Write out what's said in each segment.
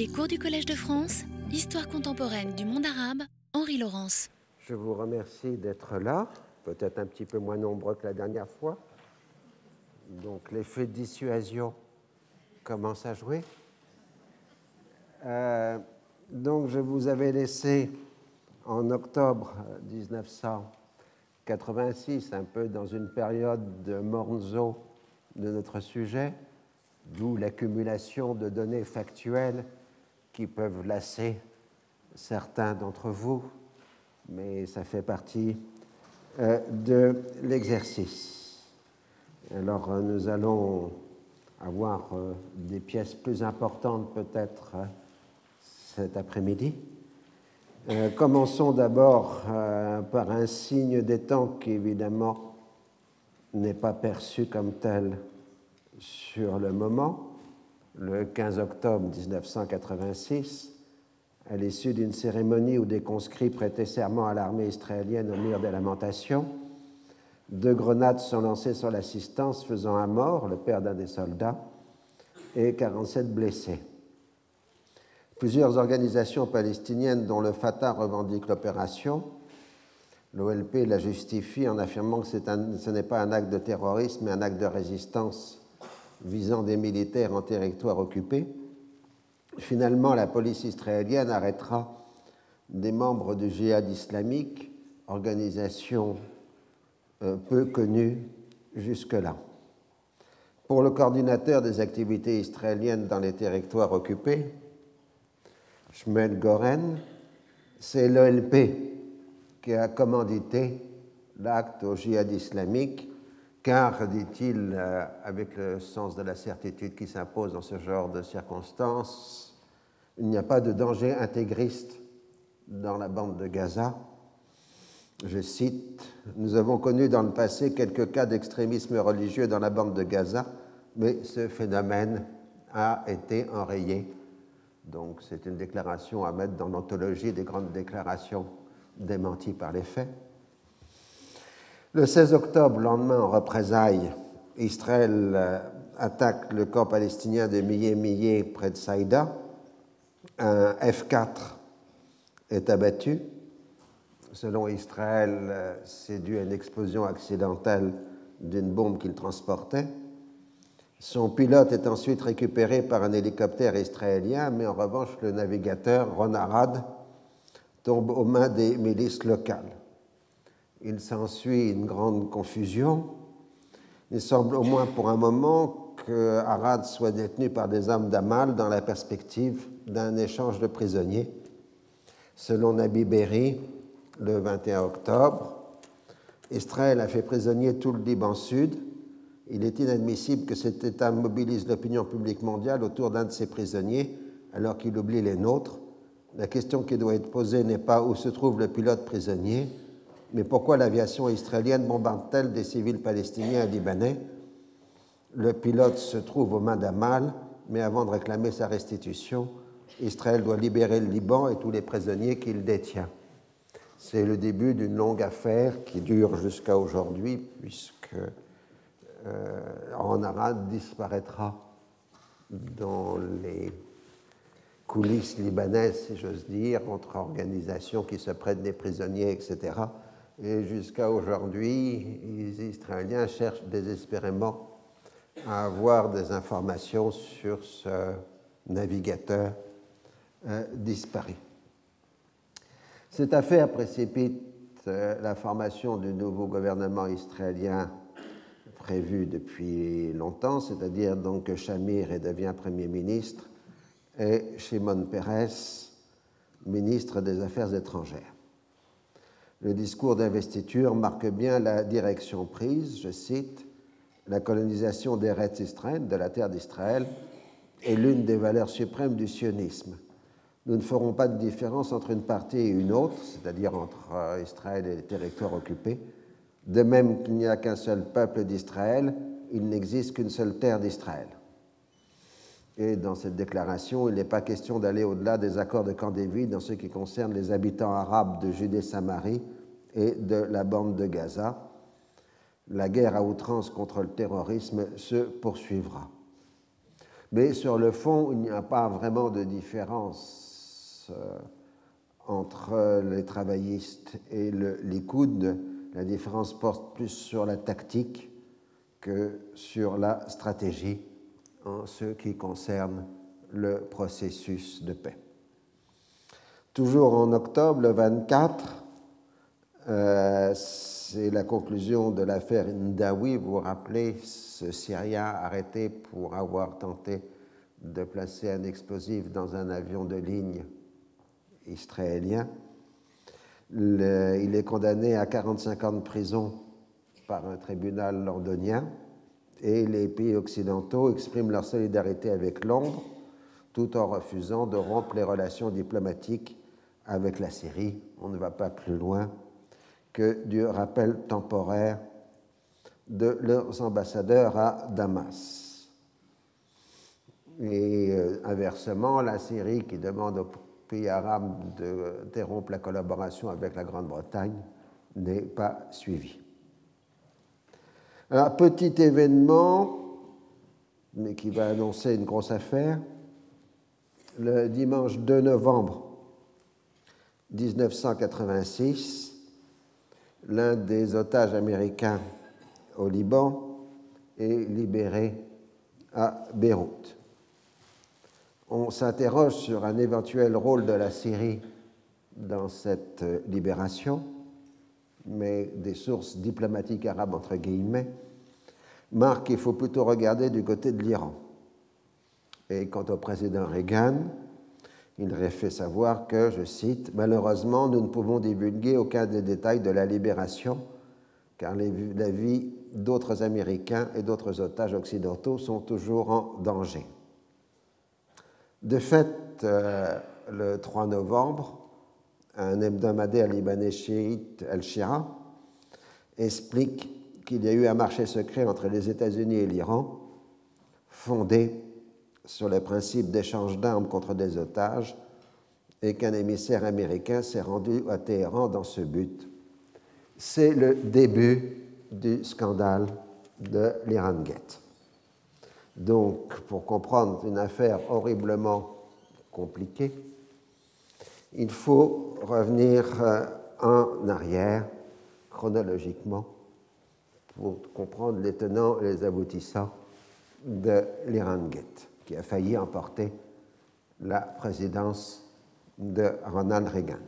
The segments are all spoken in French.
Les cours du Collège de France, Histoire contemporaine du monde arabe, Henri Laurence. Je vous remercie d'être là, peut-être un petit peu moins nombreux que la dernière fois. Donc l'effet de dissuasion commence à jouer. Euh, donc je vous avais laissé en octobre 1986, un peu dans une période de morzo de notre sujet, d'où l'accumulation de données factuelles qui peuvent lasser certains d'entre vous, mais ça fait partie euh, de l'exercice. Alors euh, nous allons avoir euh, des pièces plus importantes peut-être cet après-midi. commençons d'abord par un signe des temps qui évidemment n'est pas perçu comme tel sur le moment, le 15 octobre 1986, à l'issue d'une cérémonie où des conscrits prêtaient serment à l'armée israélienne au mur des lamentations, deux grenades sont lancées sur l'assistance, faisant un mort, le père d'un des soldats, et 47 blessés. Plusieurs organisations palestiniennes, dont le Fatah, revendiquent l'opération. L'OLP la justifie en affirmant que ce n'est pas un acte de terrorisme, mais un acte de résistance visant des militaires en territoire occupé. Finalement, la police israélienne arrêtera des membres du djihad islamique, organisation euh, peu connue jusque-là. Pour le coordinateur des activités israéliennes dans les territoires occupés, Shmuel Goren, c'est l'OLP qui a commandité l'acte au djihad islamique car, dit-il, euh, avec le sens de la certitude qui s'impose dans ce genre de circonstances, il n'y a pas de danger intégriste dans la bande de Gaza. Je cite, Nous avons connu dans le passé quelques cas d'extrémisme religieux dans la bande de Gaza, mais ce phénomène a été enrayé. Donc c'est une déclaration à mettre dans l'anthologie des grandes déclarations démenties par les faits. Le 16 octobre, lendemain en représailles, Israël euh, attaque le camp palestinien de Millet-Millet près de Saïda. Un F-4 est abattu. Selon Israël, euh, c'est dû à une explosion accidentelle d'une bombe qu'il transportait. Son pilote est ensuite récupéré par un hélicoptère israélien, mais en revanche, le navigateur Ron Arad tombe aux mains des milices locales. Il s'ensuit une grande confusion. Il semble au moins pour un moment que Arad soit détenu par des hommes d'Amal dans la perspective d'un échange de prisonniers. Selon Nabi Berry, le 21 octobre, Israël a fait prisonnier tout le Liban Sud. Il est inadmissible que cet État mobilise l'opinion publique mondiale autour d'un de ses prisonniers alors qu'il oublie les nôtres. La question qui doit être posée n'est pas où se trouve le pilote prisonnier, mais pourquoi l'aviation israélienne bombarde-t-elle des civils palestiniens et libanais? Le pilote se trouve aux mains d'Amal, mais avant de réclamer sa restitution, Israël doit libérer le Liban et tous les prisonniers qu'il détient. C'est le début d'une longue affaire qui dure jusqu'à aujourd'hui, puisque euh, en arabe disparaîtra dans les coulisses libanaises, si j'ose dire, entre organisations qui se prêtent des prisonniers, etc. Et jusqu'à aujourd'hui, les Israéliens cherchent désespérément à avoir des informations sur ce navigateur euh, disparu. Cette affaire précipite euh, la formation du nouveau gouvernement israélien prévu depuis longtemps, c'est-à-dire donc que Shamir devient Premier ministre et Shimon Peres ministre des Affaires étrangères. Le discours d'investiture marque bien la direction prise, je cite, la colonisation des Reds Israël, de la terre d'Israël, est l'une des valeurs suprêmes du sionisme. Nous ne ferons pas de différence entre une partie et une autre, c'est-à-dire entre euh, Israël et les territoires occupés. De même qu'il n'y a qu'un seul peuple d'Israël, il n'existe qu'une seule terre d'Israël. Et dans cette déclaration, il n'est pas question d'aller au-delà des accords de Camp David en ce qui concerne les habitants arabes de Judée-Samarie et de la bande de Gaza. La guerre à outrance contre le terrorisme se poursuivra. Mais sur le fond, il n'y a pas vraiment de différence euh, entre les travaillistes et le Likoud. La différence porte plus sur la tactique que sur la stratégie en ce qui concerne le processus de paix. Toujours en octobre, le 24, euh, c'est la conclusion de l'affaire Ndawi. Vous vous rappelez, ce Syrien arrêté pour avoir tenté de placer un explosif dans un avion de ligne israélien. il est condamné à 45 ans de prison par un tribunal londonien et les pays occidentaux expriment leur solidarité avec Londres tout en refusant de rompre les relations diplomatiques avec la Syrie. On ne va pas plus loin que du rappel temporaire de leurs ambassadeurs à Damas. Et euh, inversement, la Syrie qui demande aux pays arabes d'interrompre la collaboration avec la Grande-Bretagne n'est pas suivie. Un petit événement, mais qui va annoncer une grosse affaire, le dimanche 2 novembre 1986, l'un des otages américains au Liban est libéré à Beyrouth. On s'interroge sur un éventuel rôle de la Syrie dans cette libération, mais des sources diplomatiques arabes, entre guillemets, marquent qu'il faut plutôt regarder du côté de l'Iran. Et quant au président Reagan, il aurait fait savoir que, je cite, Malheureusement, nous ne pouvons divulguer aucun des détails de la libération, car la vie d'autres Américains et d'autres otages occidentaux sont toujours en danger. De fait, euh, le 3 novembre, un hebdomadaire libanais chiite, Al-Shira, explique qu'il y a eu un marché secret entre les États-Unis et l'Iran, fondé sur le principe d'échange d'armes contre des otages et qu'un émissaire américain s'est rendu à Téhéran dans ce but. C'est le début du scandale de l'Iran Gate. Donc, pour comprendre une affaire horriblement compliquée, il faut revenir euh, en arrière chronologiquement pour comprendre les tenants et les aboutissants de l'Iran Gate qui a failli emporter la présidence de Ronald Reagan.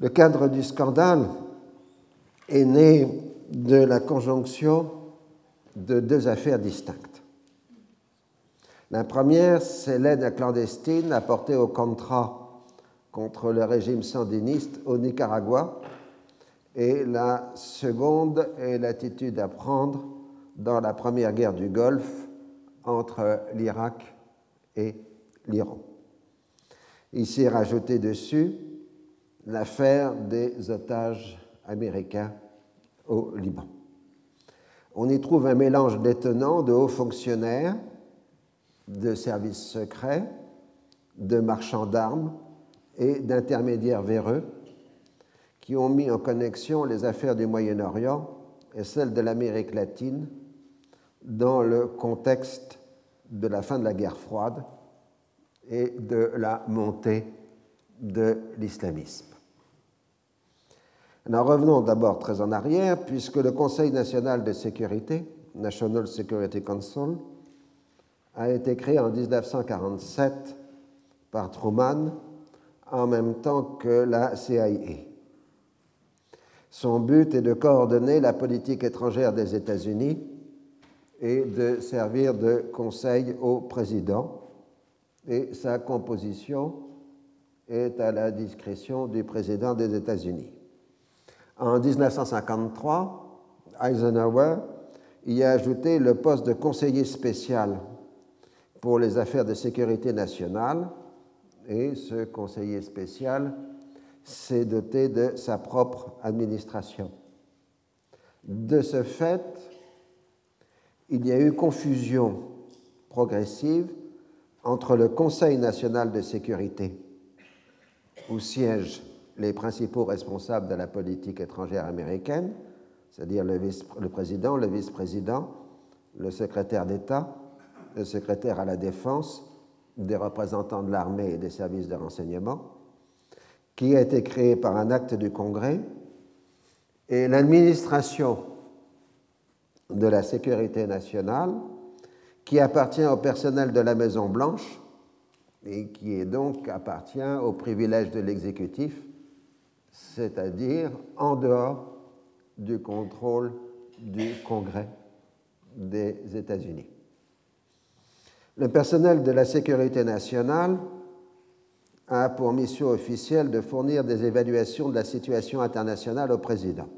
Le cadre du scandale est né de la conjonction de deux affaires distinctes. La première, c'est l'aide clandestine apportée au Contra contre le régime sandiniste au Nicaragua, et la seconde est l'attitude à prendre dans la première guerre du Golfe entre l'Irak et l'Iran. S'est rajouté dessus l'affaire des otages américains au Liban. On y trouve un mélange détonnant de hauts fonctionnaires, de services secrets, de marchands d'armes et d'intermédiaires véreux qui ont mis en connexion les affaires du Moyen-Orient et celles de l'Amérique latine dans le contexte de la fin de la guerre froide et de la montée de l'islamisme. Alors revenons d'abord très en arrière, puisque le Conseil national de sécurité, National Security Council, a été créé en 1947 par Truman en même temps que la CIA. Son but est de coordonner la politique étrangère des États-Unis et de servir de conseil au président. Et sa composition est à la discrétion du président des États-Unis. En 1953, Eisenhower y a ajouté le poste de conseiller spécial pour les affaires de sécurité nationale et ce conseiller spécial s'est doté de sa propre administration. De ce fait, il y a eu confusion progressive entre le Conseil national de sécurité, où siègent les principaux responsables de la politique étrangère américaine, c'est-à-dire le, président, le vice-président, le secrétaire d'État le secrétaire à la défense, des représentants de l'armée et des services de renseignement, qui a été créé par un acte du Congrès, et l'administration de la sécurité nationale, qui appartient au personnel de la Maison Blanche et qui donc appartient au privilège de l'exécutif, c'est-à-dire en dehors du contrôle du Congrès des États-Unis. Le personnel de la sécurité nationale a pour mission officielle de fournir des évaluations de la situation internationale au président.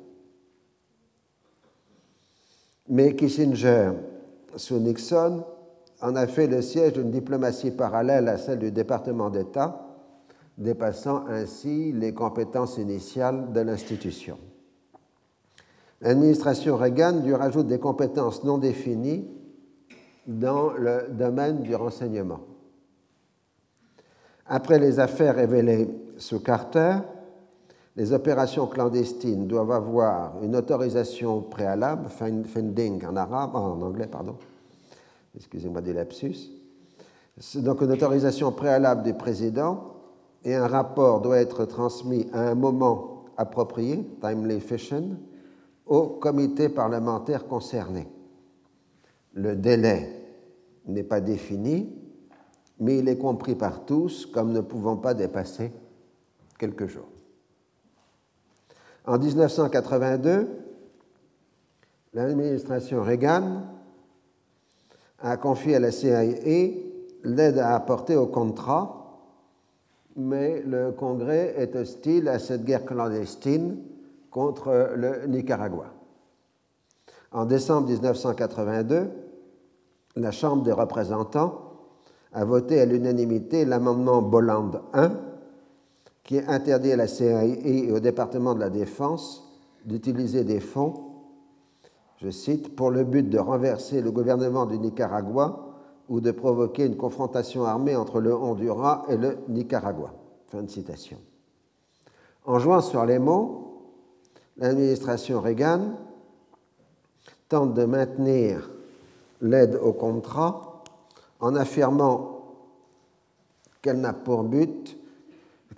Mais Kissinger, sous Nixon, en a fait le siège d'une diplomatie parallèle à celle du département d'État, dépassant ainsi les compétences initiales de l'institution. L'administration Reagan lui rajoute des compétences non définies dans le domaine du renseignement. Après les affaires révélées sous Carter, les opérations clandestines doivent avoir une autorisation préalable, funding en arabe, en anglais, pardon, excusez-moi des lapsus, donc une autorisation préalable du président et un rapport doit être transmis à un moment approprié, timely fashion, au comité parlementaire concerné. Le délai n'est pas défini, mais il est compris par tous comme ne pouvant pas dépasser quelques jours. En 1982, l'administration Reagan a confié à la CIA l'aide à apporter au contrat, mais le Congrès est hostile à cette guerre clandestine contre le Nicaragua. En décembre 1982, la Chambre des représentants a voté à l'unanimité l'amendement Bolland 1 qui interdit à la CIA et au département de la Défense d'utiliser des fonds, je cite, pour le but de renverser le gouvernement du Nicaragua ou de provoquer une confrontation armée entre le Honduras et le Nicaragua. Fin de citation. En jouant sur les mots, l'administration Reagan tente de maintenir l'aide au contrat en affirmant qu'elle n'a pour but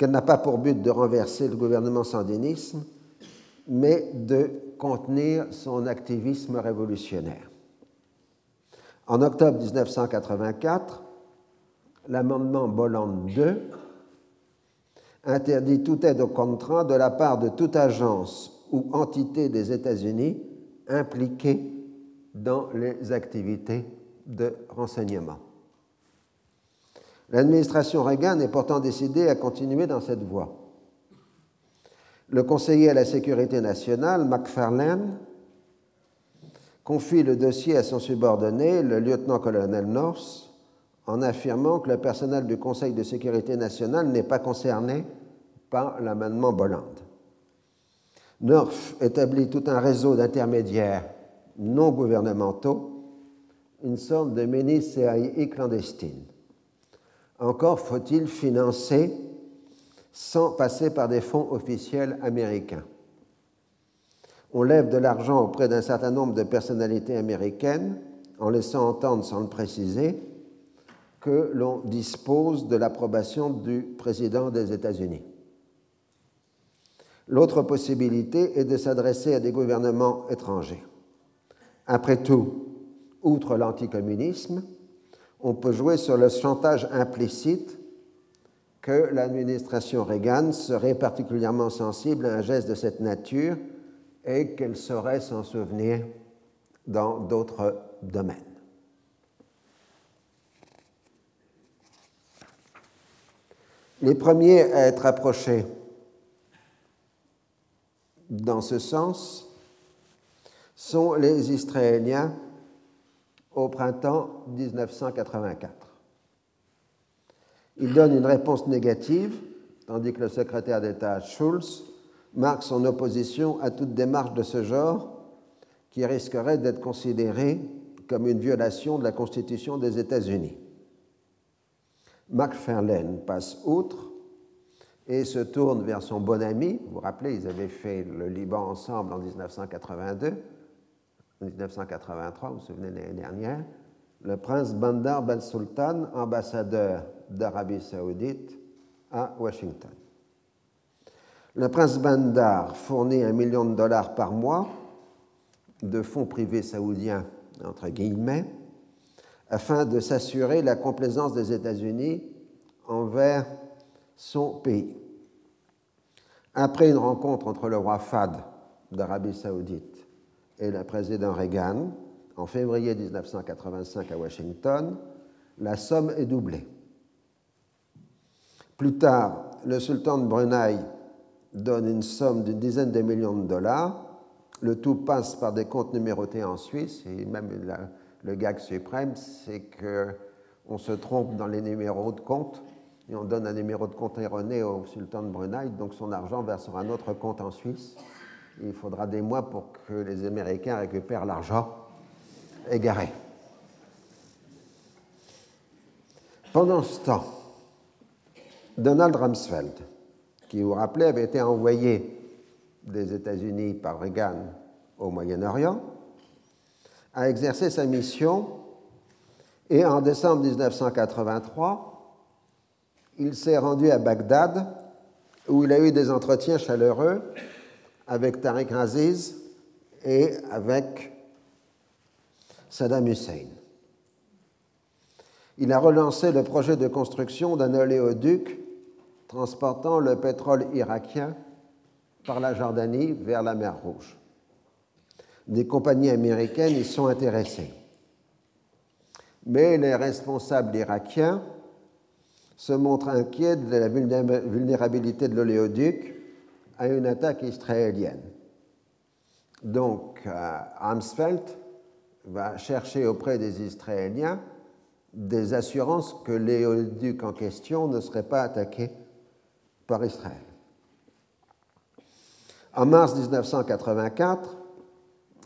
qu'elle n'a pas pour but de renverser le gouvernement sandinisme, mais de contenir son activisme révolutionnaire. En octobre 1984, l'amendement Bolland II interdit toute aide au contrat de la part de toute agence ou entité des États-Unis impliquée dans les activités de renseignement. L'administration Reagan est pourtant décidée à continuer dans cette voie. Le conseiller à la sécurité nationale, McFarlane, confie le dossier à son subordonné, le lieutenant-colonel North, en affirmant que le personnel du Conseil de sécurité nationale n'est pas concerné par l'amendement Bolland. North établit tout un réseau d'intermédiaires non gouvernementaux, une sorte de mini-CIA clandestine. Encore faut-il financer sans passer par des fonds officiels américains. On lève de l'argent auprès d'un certain nombre de personnalités américaines en laissant entendre sans le préciser que l'on dispose de l'approbation du président des États-Unis. L'autre possibilité est de s'adresser à des gouvernements étrangers. Après tout, outre l'anticommunisme, on peut jouer sur le chantage implicite que l'administration Reagan serait particulièrement sensible à un geste de cette nature et qu'elle saurait s'en souvenir dans d'autres domaines. Les premiers à être approchés dans ce sens sont les Israéliens au printemps 1984. Il donne une réponse négative, tandis que le secrétaire d'État Schulz marque son opposition à toute démarche de ce genre qui risquerait d'être considérée comme une violation de la Constitution des États-Unis. McFarlane passe outre et se tourne vers son bon ami. Vous vous rappelez, ils avaient fait le Liban ensemble en 1982 1983, vous vous souvenez l'année dernière, le prince Bandar Ben Sultan, ambassadeur d'Arabie saoudite à Washington. Le prince Bandar fournit un million de dollars par mois de fonds privés saoudiens, entre guillemets, afin de s'assurer la complaisance des États-Unis envers son pays. Après une rencontre entre le roi Fad d'Arabie saoudite et le président Reagan, en février 1985 à Washington, la somme est doublée. Plus tard, le sultan de Brunei donne une somme d'une dizaine de millions de dollars. Le tout passe par des comptes numérotés en Suisse, et même le gag suprême, c'est qu'on se trompe dans les numéros de compte et on donne un numéro de compte erroné au sultan de Brunei, donc son argent vers sur un autre compte en Suisse. Il faudra des mois pour que les Américains récupèrent l'argent égaré. Pendant ce temps, Donald Rumsfeld, qui, vous rappelez, avait été envoyé des États-Unis par Reagan au Moyen-Orient, a exercé sa mission et en décembre 1983, il s'est rendu à Bagdad où il a eu des entretiens chaleureux avec Tariq Aziz et avec Saddam Hussein. Il a relancé le projet de construction d'un oléoduc transportant le pétrole irakien par la Jordanie vers la mer Rouge. Des compagnies américaines y sont intéressées. Mais les responsables irakiens se montrent inquiets de la vulnérabilité de l'oléoduc à une attaque israélienne. Donc, Amsfeld va chercher auprès des Israéliens des assurances que l'éoduc en question ne serait pas attaqué par Israël. En mars 1984,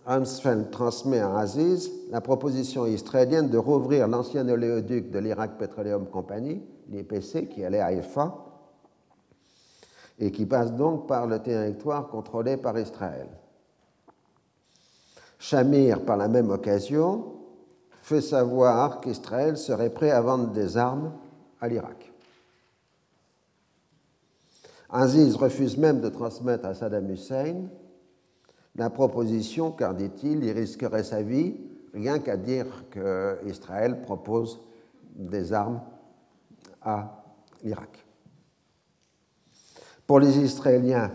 Rumsfeld transmet à Aziz la proposition israélienne de rouvrir l'ancien oléoduc de l'Irak Petroleum Company, l'IPC, qui allait à Haifa, et qui passe donc par le territoire contrôlé par Israël. Shamir, par la même occasion, fait savoir qu'Israël serait prêt à vendre des armes à l'Irak. Aziz refuse même de transmettre à Saddam Hussein la proposition, car, dit-il, il risquerait sa vie rien qu'à dire qu'Israël propose des armes à l'Irak. Pour les Israéliens,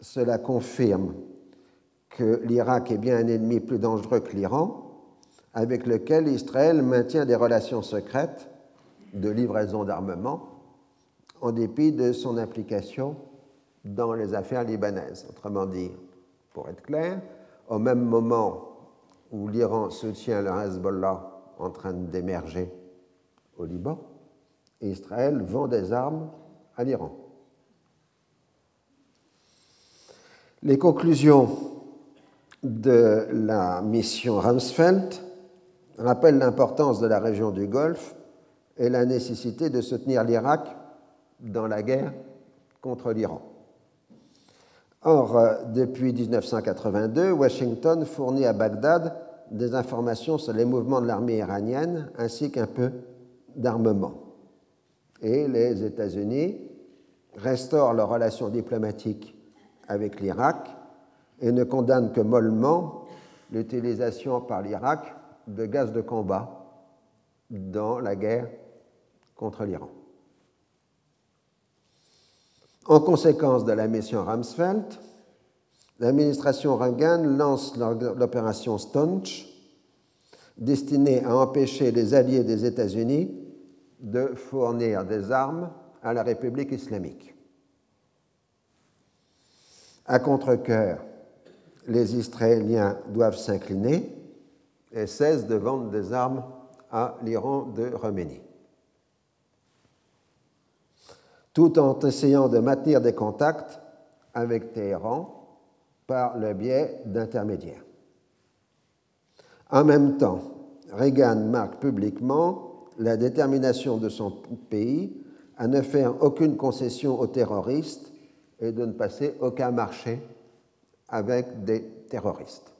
cela confirme que l'Irak est bien un ennemi plus dangereux que l'Iran, avec lequel Israël maintient des relations secrètes de livraison d'armement, en dépit de son implication dans les affaires libanaises. Autrement dit, pour être clair, au même moment où l'Iran soutient le Hezbollah en train d'émerger au Liban, Israël vend des armes à l'Iran. Les conclusions de la mission Ramsfeld rappelle l'importance de la région du Golfe et la nécessité de soutenir l'Irak dans la guerre contre l'Iran. Or, euh, depuis 1982, Washington fournit à Bagdad des informations sur les mouvements de l'armée iranienne ainsi qu'un peu d'armement. Et les États-Unis restaurent leurs relations diplomatiques avec l'Irak et ne condamne que mollement l'utilisation par l'Irak de gaz de combat dans la guerre contre l'Iran. En conséquence de la mission Ramsfeld, l'administration Reagan lance l'opération Stonch, destinée à empêcher les alliés des États-Unis de fournir des armes à la République islamique. À contre-coeur, les Israéliens doivent s'incliner et cessent de vendre des armes à l'Iran de Roménie. Tout en essayant de maintenir des contacts avec Téhéran par le biais d'intermédiaires. En même temps, Reagan marque publiquement la détermination de son pays à ne faire aucune concession aux terroristes et de ne passer aucun marché avec des terroristes.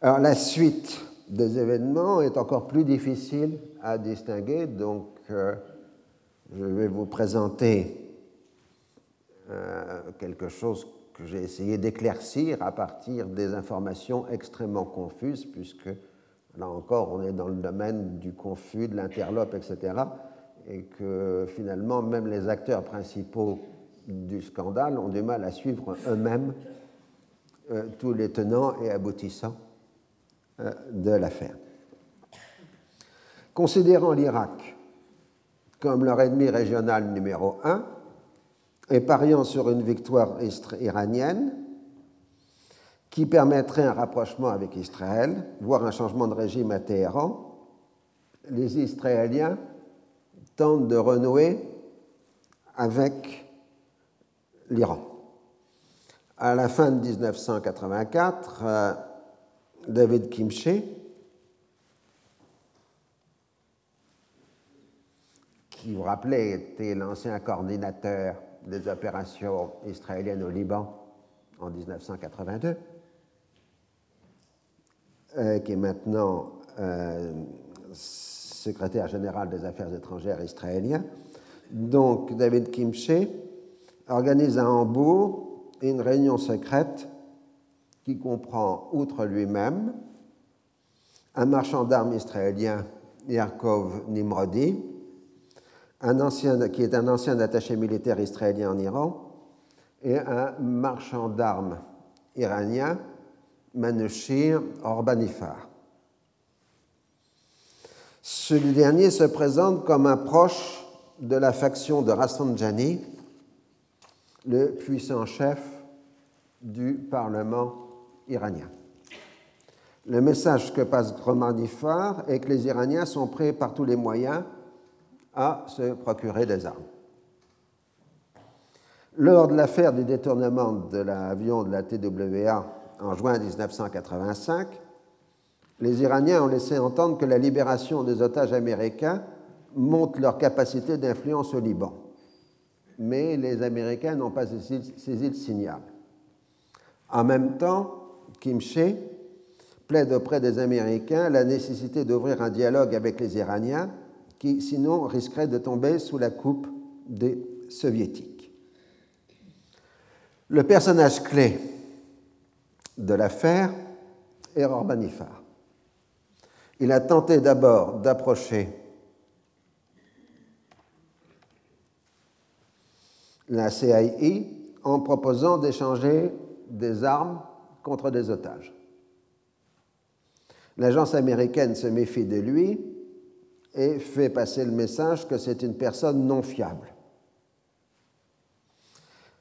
Alors la suite des événements est encore plus difficile à distinguer, donc euh, je vais vous présenter euh, quelque chose que j'ai essayé d'éclaircir à partir des informations extrêmement confuses, puisque là encore on est dans le domaine du confus, de l'interlope, etc., et que finalement même les acteurs principaux du scandale ont du mal à suivre eux-mêmes euh, tous les tenants et aboutissants euh, de l'affaire. Considérant l'Irak comme leur ennemi régional numéro un, et pariant sur une victoire iranienne qui permettrait un rapprochement avec Israël, voire un changement de régime à Téhéran, les Israéliens tentent de renouer avec l'Iran. À la fin de 1984, euh, David Kimche, qui, vous rappelez, était l'ancien coordinateur des opérations israéliennes au Liban en 1982, euh, qui est maintenant euh, secrétaire général des affaires étrangères israélien. Donc, David Kimche organise à Hambourg une réunion secrète qui comprend, outre lui-même, un marchand d'armes israélien, Yaakov Nimrodi, qui est un ancien attaché militaire israélien en Iran, et un marchand d'armes iranien, Manushir Orbanifar. Ce dernier se présente comme un proche de la faction de Rafsanjani, le puissant chef du Parlement iranien. Le message que passe Gromanifar est que les Iraniens sont prêts par tous les moyens à se procurer des armes. Lors de l'affaire du détournement de l'avion de la TWA en juin 1985, les Iraniens ont laissé entendre que la libération des otages américains monte leur capacité d'influence au Liban. Mais les Américains n'ont pas saisi le signal. En même temps, Kim Shé plaide auprès des Américains la nécessité d'ouvrir un dialogue avec les Iraniens qui sinon risquerait de tomber sous la coupe des soviétiques. Le personnage clé de l'affaire est Orbanifar. Il a tenté d'abord d'approcher la CIE en proposant d'échanger des armes contre des otages. L'agence américaine se méfie de lui et fait passer le message que c'est une personne non fiable.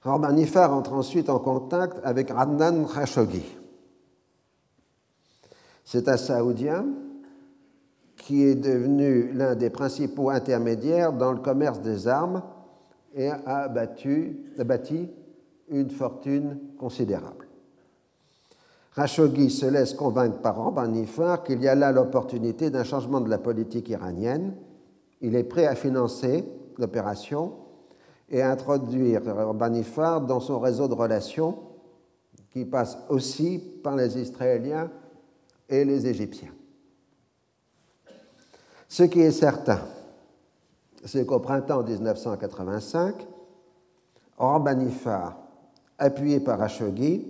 Nifar entre ensuite en contact avec Adnan Khashoggi. C'est un Saoudien qui est devenu l'un des principaux intermédiaires dans le commerce des armes et a, bâti une fortune considérable. Khashoggi se laisse convaincre par Nifar qu'il y a là l'opportunité d'un changement de la politique iranienne. Il est prêt à financer l'opération et à introduire Nifar dans son réseau de relations qui passe aussi par les Israéliens et les Égyptiens. Ce qui est certain, c'est qu'au printemps 1985, Nifar, appuyé par Khashoggi,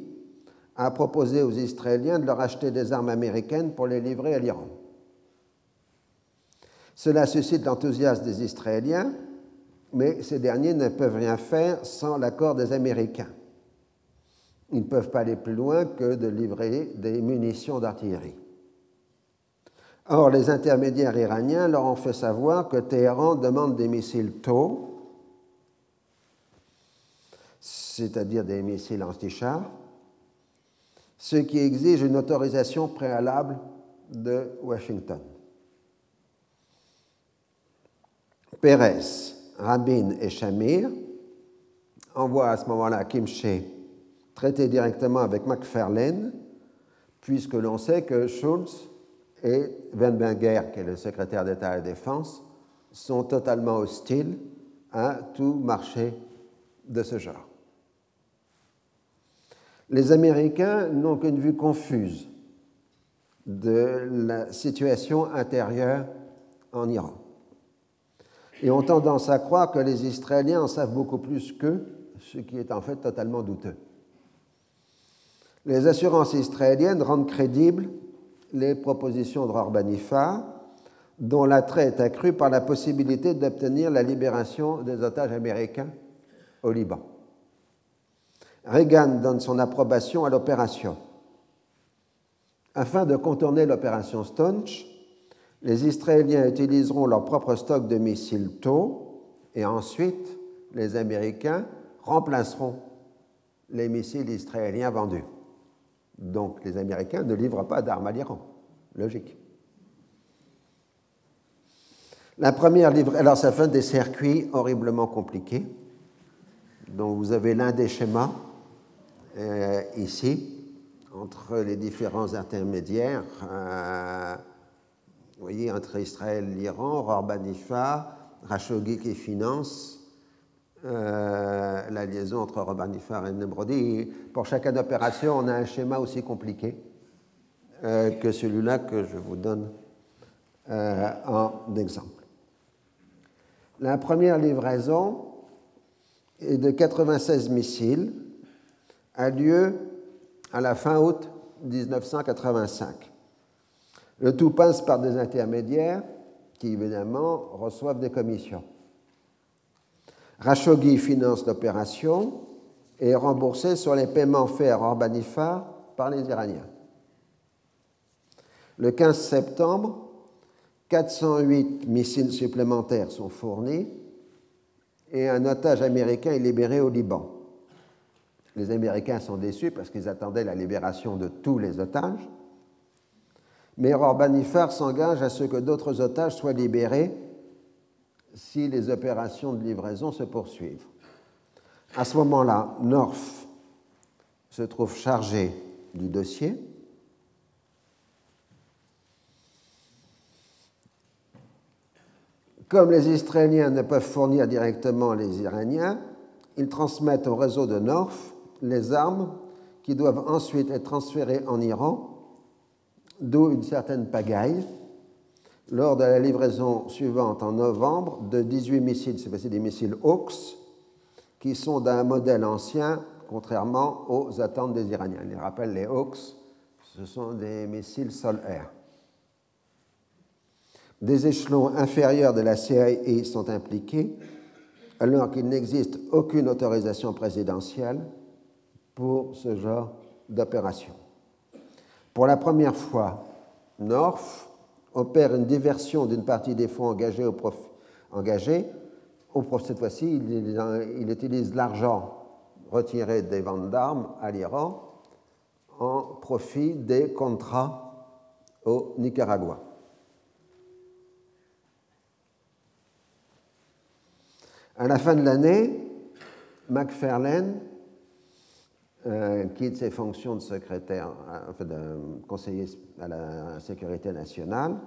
a proposé aux Israéliens de leur acheter des armes américaines pour les livrer à l'Iran. Cela suscite l'enthousiasme des Israéliens, mais ces derniers ne peuvent rien faire sans l'accord des Américains. Ils ne peuvent pas aller plus loin que de livrer des munitions d'artillerie. Or, les intermédiaires iraniens leur ont fait savoir que Téhéran demande des missiles tôt, c'est-à-dire des missiles anti-chars, ce qui exige une autorisation préalable de Washington. Pérez, Rabin et Shamir envoient à ce moment-là Kimche traiter directement avec McFarlane, puisque l'on sait que Schultz et Wenberger, qui est le secrétaire d'État à la Défense, sont totalement hostiles à tout marché de ce genre. Les Américains n'ont qu'une vue confuse de la situation intérieure en Iran. Et ont tendance à croire que les Israéliens en savent beaucoup plus qu'eux, ce qui est en fait totalement douteux. Les assurances israéliennes rendent crédibles les propositions de Rorbanifa, dont l'attrait est accru par la possibilité d'obtenir la libération des otages américains au Liban. Reagan donne son approbation à l'opération. Afin de contourner l'opération Stonch, les Israéliens utiliseront leur propre stock de missiles tôt et ensuite les Américains remplaceront les missiles israéliens vendus. Donc les Américains ne livrent pas d'armes à l'Iran. Logique. La première livre, alors ça fait des circuits horriblement compliqués. Donc vous avez l'un des schémas euh, ici entre les différents intermédiaires. Euh, vous voyez, entre Israël l'Iran, Rorbanifa, Rachogui qui finance euh, la liaison entre Robanifar et Nemrodi. Pour chacune opération, on a un schéma aussi compliqué euh, que celui-là que je vous donne euh, en exemple. La première livraison est de 96 missiles, a lieu à la fin août 1985. Le tout passe par des intermédiaires qui, évidemment, reçoivent des commissions. Rachogui finance l'opération et est remboursé sur les paiements faits à Orbanifar par les Iraniens. Le 15 septembre, 408 missiles supplémentaires sont fournis et un otage américain est libéré au Liban. Les Américains sont déçus parce qu'ils attendaient la libération de tous les otages. Mais Orbanifar s'engage à ce que d'autres otages soient libérés si les opérations de livraison se poursuivent. À ce moment-là, North se trouve chargé du dossier. Comme les Israéliens ne peuvent fournir directement les Iraniens, ils transmettent au réseau de North les armes qui doivent ensuite être transférées en Iran, d'où une certaine pagaille lors de la livraison suivante en novembre de 18 missiles, c'est des missiles Hawks, qui sont d'un modèle ancien, contrairement aux attentes des Iraniens. Je rappelle, les Hawks, ce sont des missiles sol-air. Des échelons inférieurs de la CIA sont impliqués, alors qu'il n'existe aucune autorisation présidentielle pour ce genre d'opération. Pour la première fois, North opère une diversion d'une partie des fonds engagés au profit. Engagés. Cette fois-ci, il, utilise l'argent retiré des ventes d'armes à l'Iran en profit des contrats au Nicaragua. À la fin de l'année, McFarlane euh, quitte ses fonctions de secrétaire, euh, de conseiller à la sécurité nationale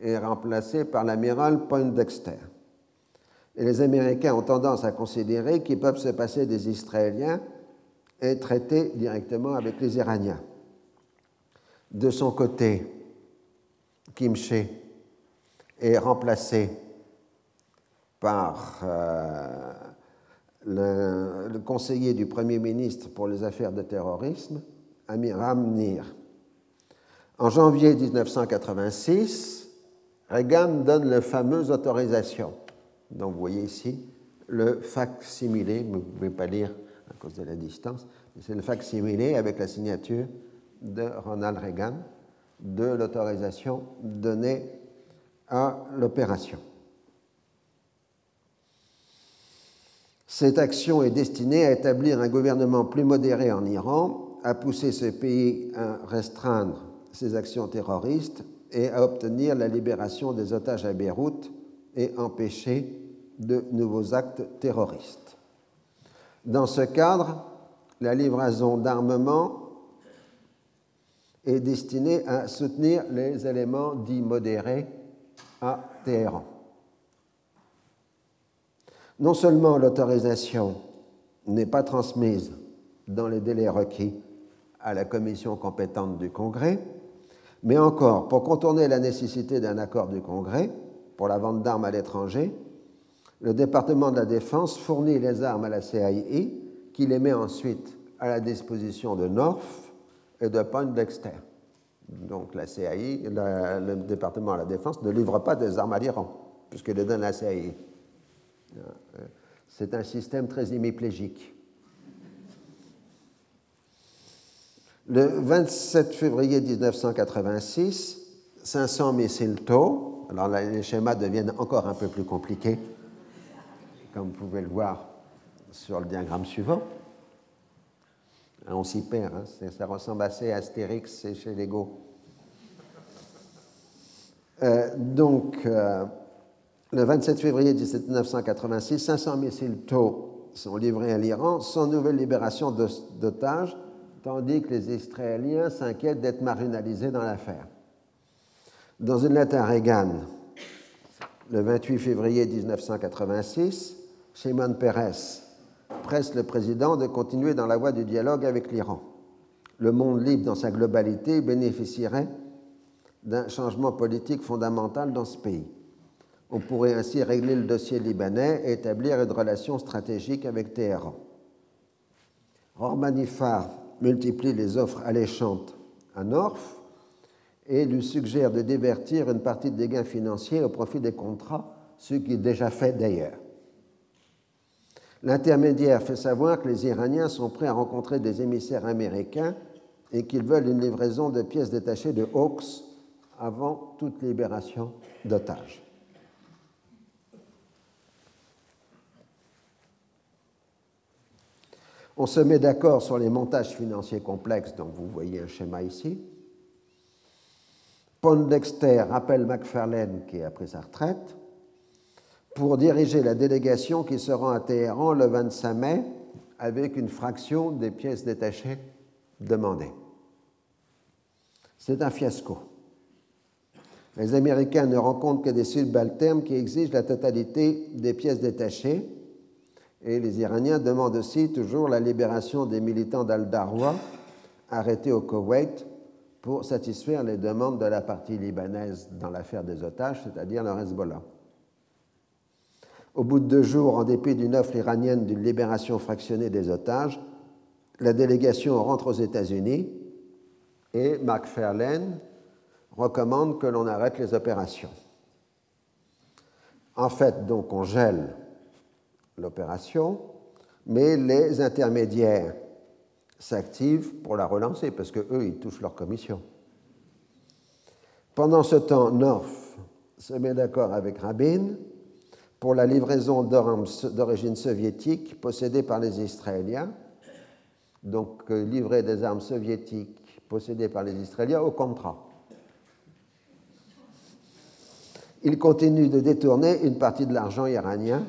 et est remplacé par l'amiral Poindexter. Et les Américains ont tendance à considérer qu'ils peuvent se passer des Israéliens et traiter directement avec les Iraniens. De son côté, Kim Shé est remplacé par euh, le, conseiller du Premier ministre pour les affaires de terrorisme, Amiram Nir. En janvier 1986, Reagan donne la fameuse autorisation. Donc vous voyez ici le fac-similé, vous ne pouvez pas lire à cause de la distance, c'est le fac-similé avec la signature de Ronald Reagan de l'autorisation donnée à l'opération. Cette action est destinée à établir un gouvernement plus modéré en Iran, à pousser ce pays à restreindre ses actions terroristes et à obtenir la libération des otages à Beyrouth et empêcher de nouveaux actes terroristes. Dans ce cadre, la livraison d'armement est destinée à soutenir les éléments dits modérés à Téhéran. Non seulement l'autorisation n'est pas transmise dans les délais requis à la commission compétente du Congrès, Mais encore, pour contourner la nécessité d'un accord du Congrès pour la vente d'armes à l'étranger, le département de la Défense fournit les armes à la CIE, qui les met ensuite à la disposition de North et de Poindexter. Donc la CAI, le département de la Défense, ne livre pas des armes à l'Iran, puisqu'il les donne à la CAI. C'est un système très hémiplégique. Le 27 février 1986, 500 missiles TOW, alors les schémas deviennent encore un peu plus compliqués, comme vous pouvez le voir sur le diagramme suivant. On s'y perd, hein. ça ressemble assez à Astérix et chez Lego. Euh, donc, euh, le 27 février 1986, 500 missiles sont livrés à l'Iran sans nouvelle libération d'otages, tandis que les Israéliens s'inquiètent d'être marginalisés dans l'affaire. Dans une lettre à Reagan, le 28 février 1986, Shimon Peres presse le président de continuer dans la voie du dialogue avec l'Iran. Le monde libre dans sa globalité bénéficierait d'un changement politique fondamental dans ce pays. On pourrait ainsi régler le dossier libanais et établir une relation stratégique avec Téhéran. Or, Manifar multiplie les offres alléchantes à Norf et lui suggère de divertir une partie des gains financiers au profit des contrats, ce qui est déjà fait d'ailleurs. L'intermédiaire fait savoir que les Iraniens sont prêts à rencontrer des émissaires américains et qu'ils veulent une livraison de pièces détachées de Hawks avant toute libération d'otages. On se met d'accord sur les montages financiers complexes, donc vous voyez un schéma ici. Pondexter appelle McFarlane, qui a pris sa retraite, pour diriger la délégation qui se rend à Téhéran le 25 mai avec une fraction des pièces détachées demandées. C'est un fiasco. Les Américains ne rencontrent que des subalternes qui exigent la totalité des pièces détachées et les Iraniens demandent aussi toujours la libération des militants d'Al-Darwa arrêtés au Koweït pour satisfaire les demandes de la partie libanaise dans l'affaire des otages, c'est-à-dire le Hezbollah. Au bout de deux jours, en dépit d'une offre iranienne d'une libération fractionnée des otages, la délégation rentre aux États-Unis et McFarlane recommande que l'on arrête les opérations. En fait, donc, on gèle l'opération, mais les intermédiaires s'activent pour la relancer parce qu'eux, ils touchent leur commission. Pendant ce temps, North se met d'accord avec Rabin pour la livraison d'armes d'origine soviétique possédées par les Israéliens, donc euh, livrer des armes soviétiques possédées par les Israéliens au contrat. Il continue de détourner une partie de l'argent iranien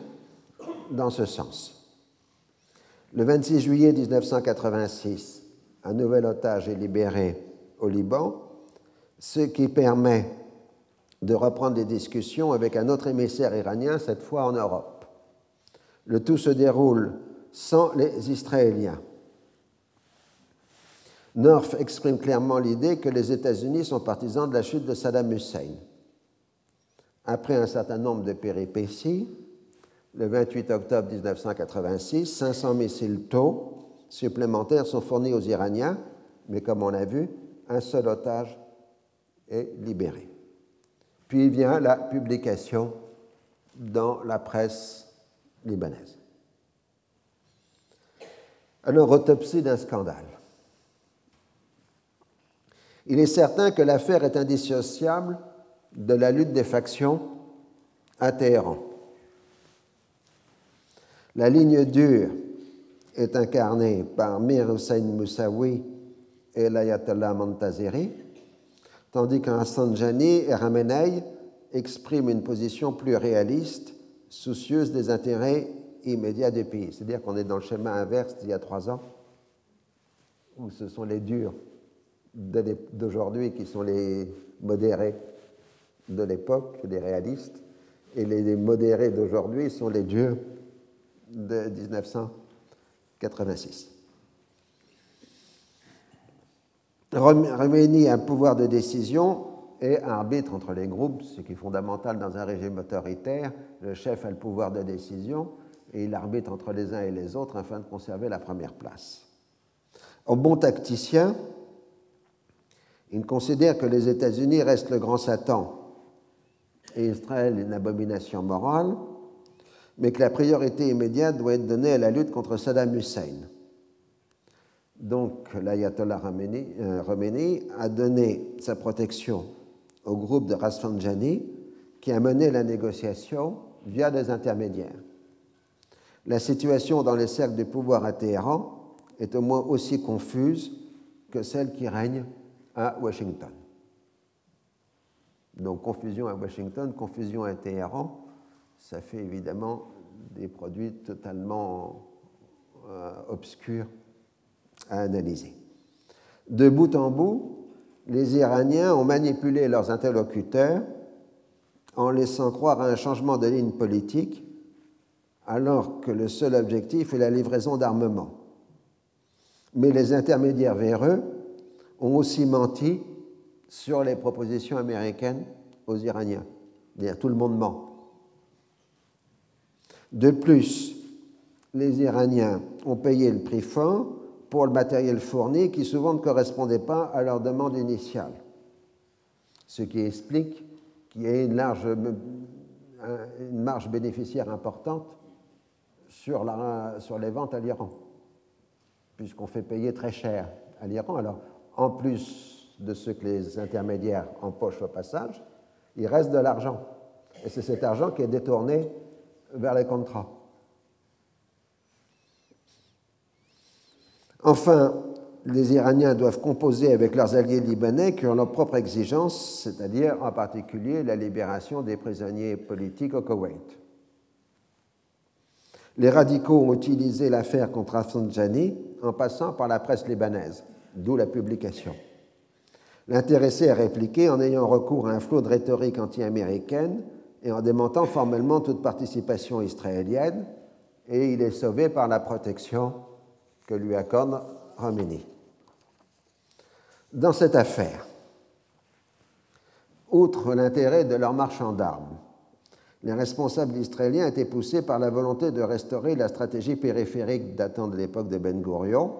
dans ce sens. Le 26 juillet 1986, un nouvel otage est libéré au Liban, ce qui permet de reprendre des discussions avec un autre émissaire iranien, cette fois en Europe. Le tout se déroule sans les Israéliens. North exprime clairement l'idée que les États-Unis sont partisans de la chute de Saddam Hussein. Après un certain nombre de péripéties, le 28 octobre 1986, 500 missiles TOW supplémentaires sont fournis aux Iraniens, mais comme on a vu, un seul otage est libéré. Puis vient la publication dans la presse libanaise. Alors, autopsie d'un scandale. Il est certain que l'affaire est indissociable de la lutte des factions à Téhéran. La ligne dure est incarnée par Mir Hussein Moussaoui et l'ayatollah Montazeri, tandis qu'un Sanjani et Ramenei expriment une position plus réaliste, soucieuse des intérêts immédiats du pays. C'est-à-dire qu'on est dans le schéma inverse d'il y a trois ans, où ce sont les durs d'aujourd'hui qui sont les modérés de l'époque, les réalistes, et les modérés d'aujourd'hui sont les durs de 1986. Khomeini a un pouvoir de décision et arbitre entre les groupes, ce qui est fondamental dans un régime autoritaire. Le chef a le pouvoir de décision et il arbitre entre les uns et les autres afin de conserver la première place. En bon tacticien, il considère que les États-Unis restent le grand Satan et Israël une abomination morale, mais que la priorité immédiate doit être donnée à la lutte contre Saddam Hussein. Donc l'ayatollah euh, Khomeini a donné sa protection au groupe de Rasfanjani qui a mené la négociation via des intermédiaires. La situation dans les cercles du pouvoir à Téhéran est au moins aussi confuse que celle qui règne à Washington. Donc confusion à Washington, confusion à Téhéran, ça fait évidemment des produits totalement euh, obscurs à analyser. De bout en bout, les Iraniens ont manipulé leurs interlocuteurs en laissant croire à un changement de ligne politique alors que le seul objectif est la livraison d'armement. Mais les intermédiaires véreux ont aussi menti sur les propositions américaines aux Iraniens. Tout le monde ment. De plus, les Iraniens ont payé le prix fort pour le matériel fourni qui souvent ne correspondait pas à leur demande initiale. Ce qui explique qu'il y ait une, marge bénéficiaire importante sur, sur les ventes à l'Iran, puisqu'on fait payer très cher à l'Iran. Alors, en plus de ce que les intermédiaires empochent au passage, il reste de l'argent. Et c'est cet argent qui est détourné vers les contrats. Enfin, les Iraniens doivent composer avec leurs alliés libanais qui ont leurs propres exigences, c'est-à-dire en particulier la libération des prisonniers politiques au Koweït. Les radicaux ont utilisé l'affaire contre Afsanjani en passant par la presse libanaise, d'où la publication. L'intéressé a répliqué en ayant recours à un flot de rhétorique anti-américaine et en démentant formellement toute participation israélienne, et il est sauvé par la protection que lui accorde Khomeini. Dans cette affaire, outre l'intérêt de leur marchand d'armes, les responsables israéliens étaient poussés par la volonté de restaurer la stratégie périphérique datant de l'époque de Ben Gurion,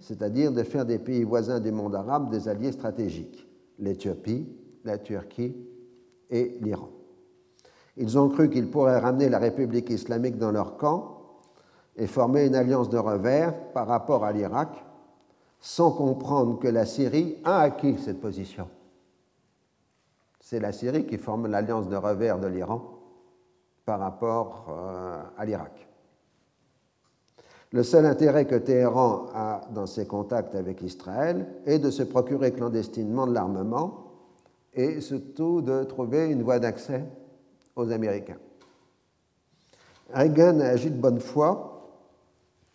c'est-à-dire de faire des pays voisins du monde arabe des alliés stratégiques, l'Éthiopie, la Turquie et l'Iran. Ils ont cru qu'ils pourraient ramener la République islamique dans leur camp et former une alliance de revers par rapport à l'Irak, sans comprendre que la Syrie a acquis cette position. C'est la Syrie qui forme l'alliance de revers de l'Iran par rapport euh, à l'Irak. Le seul intérêt que Téhéran a dans ses contacts avec Israël est de se procurer clandestinement de l'armement et surtout de trouver une voie d'accès aux Américains. Reagan a agi de bonne foi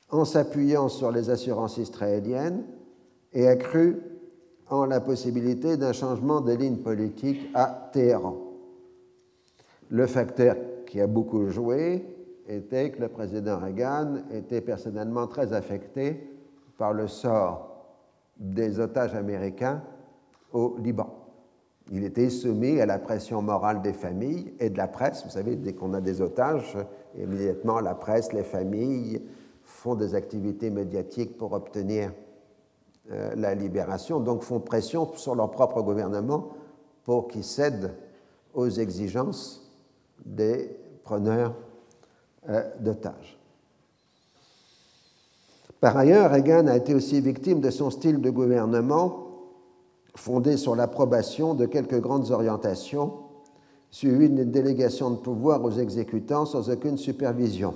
en s'appuyant sur les assurances israéliennes et a cru en la possibilité d'un changement de ligne politique à Téhéran. Le facteur qui a beaucoup joué était que le président Reagan était personnellement très affecté par le sort des otages américains au Liban. Il était soumis à la pression morale des familles et de la presse. Vous savez, dès qu'on a des otages, immédiatement la presse, les familles, font des activités médiatiques pour obtenir euh, la libération, donc font pression sur leur propre gouvernement pour qu'ils cèdent aux exigences des preneurs euh, d'otages. Par ailleurs, Reagan a été aussi victime de son style de gouvernement fondé sur l'approbation de quelques grandes orientations, suivi d'une délégation de pouvoir aux exécutants sans aucune supervision.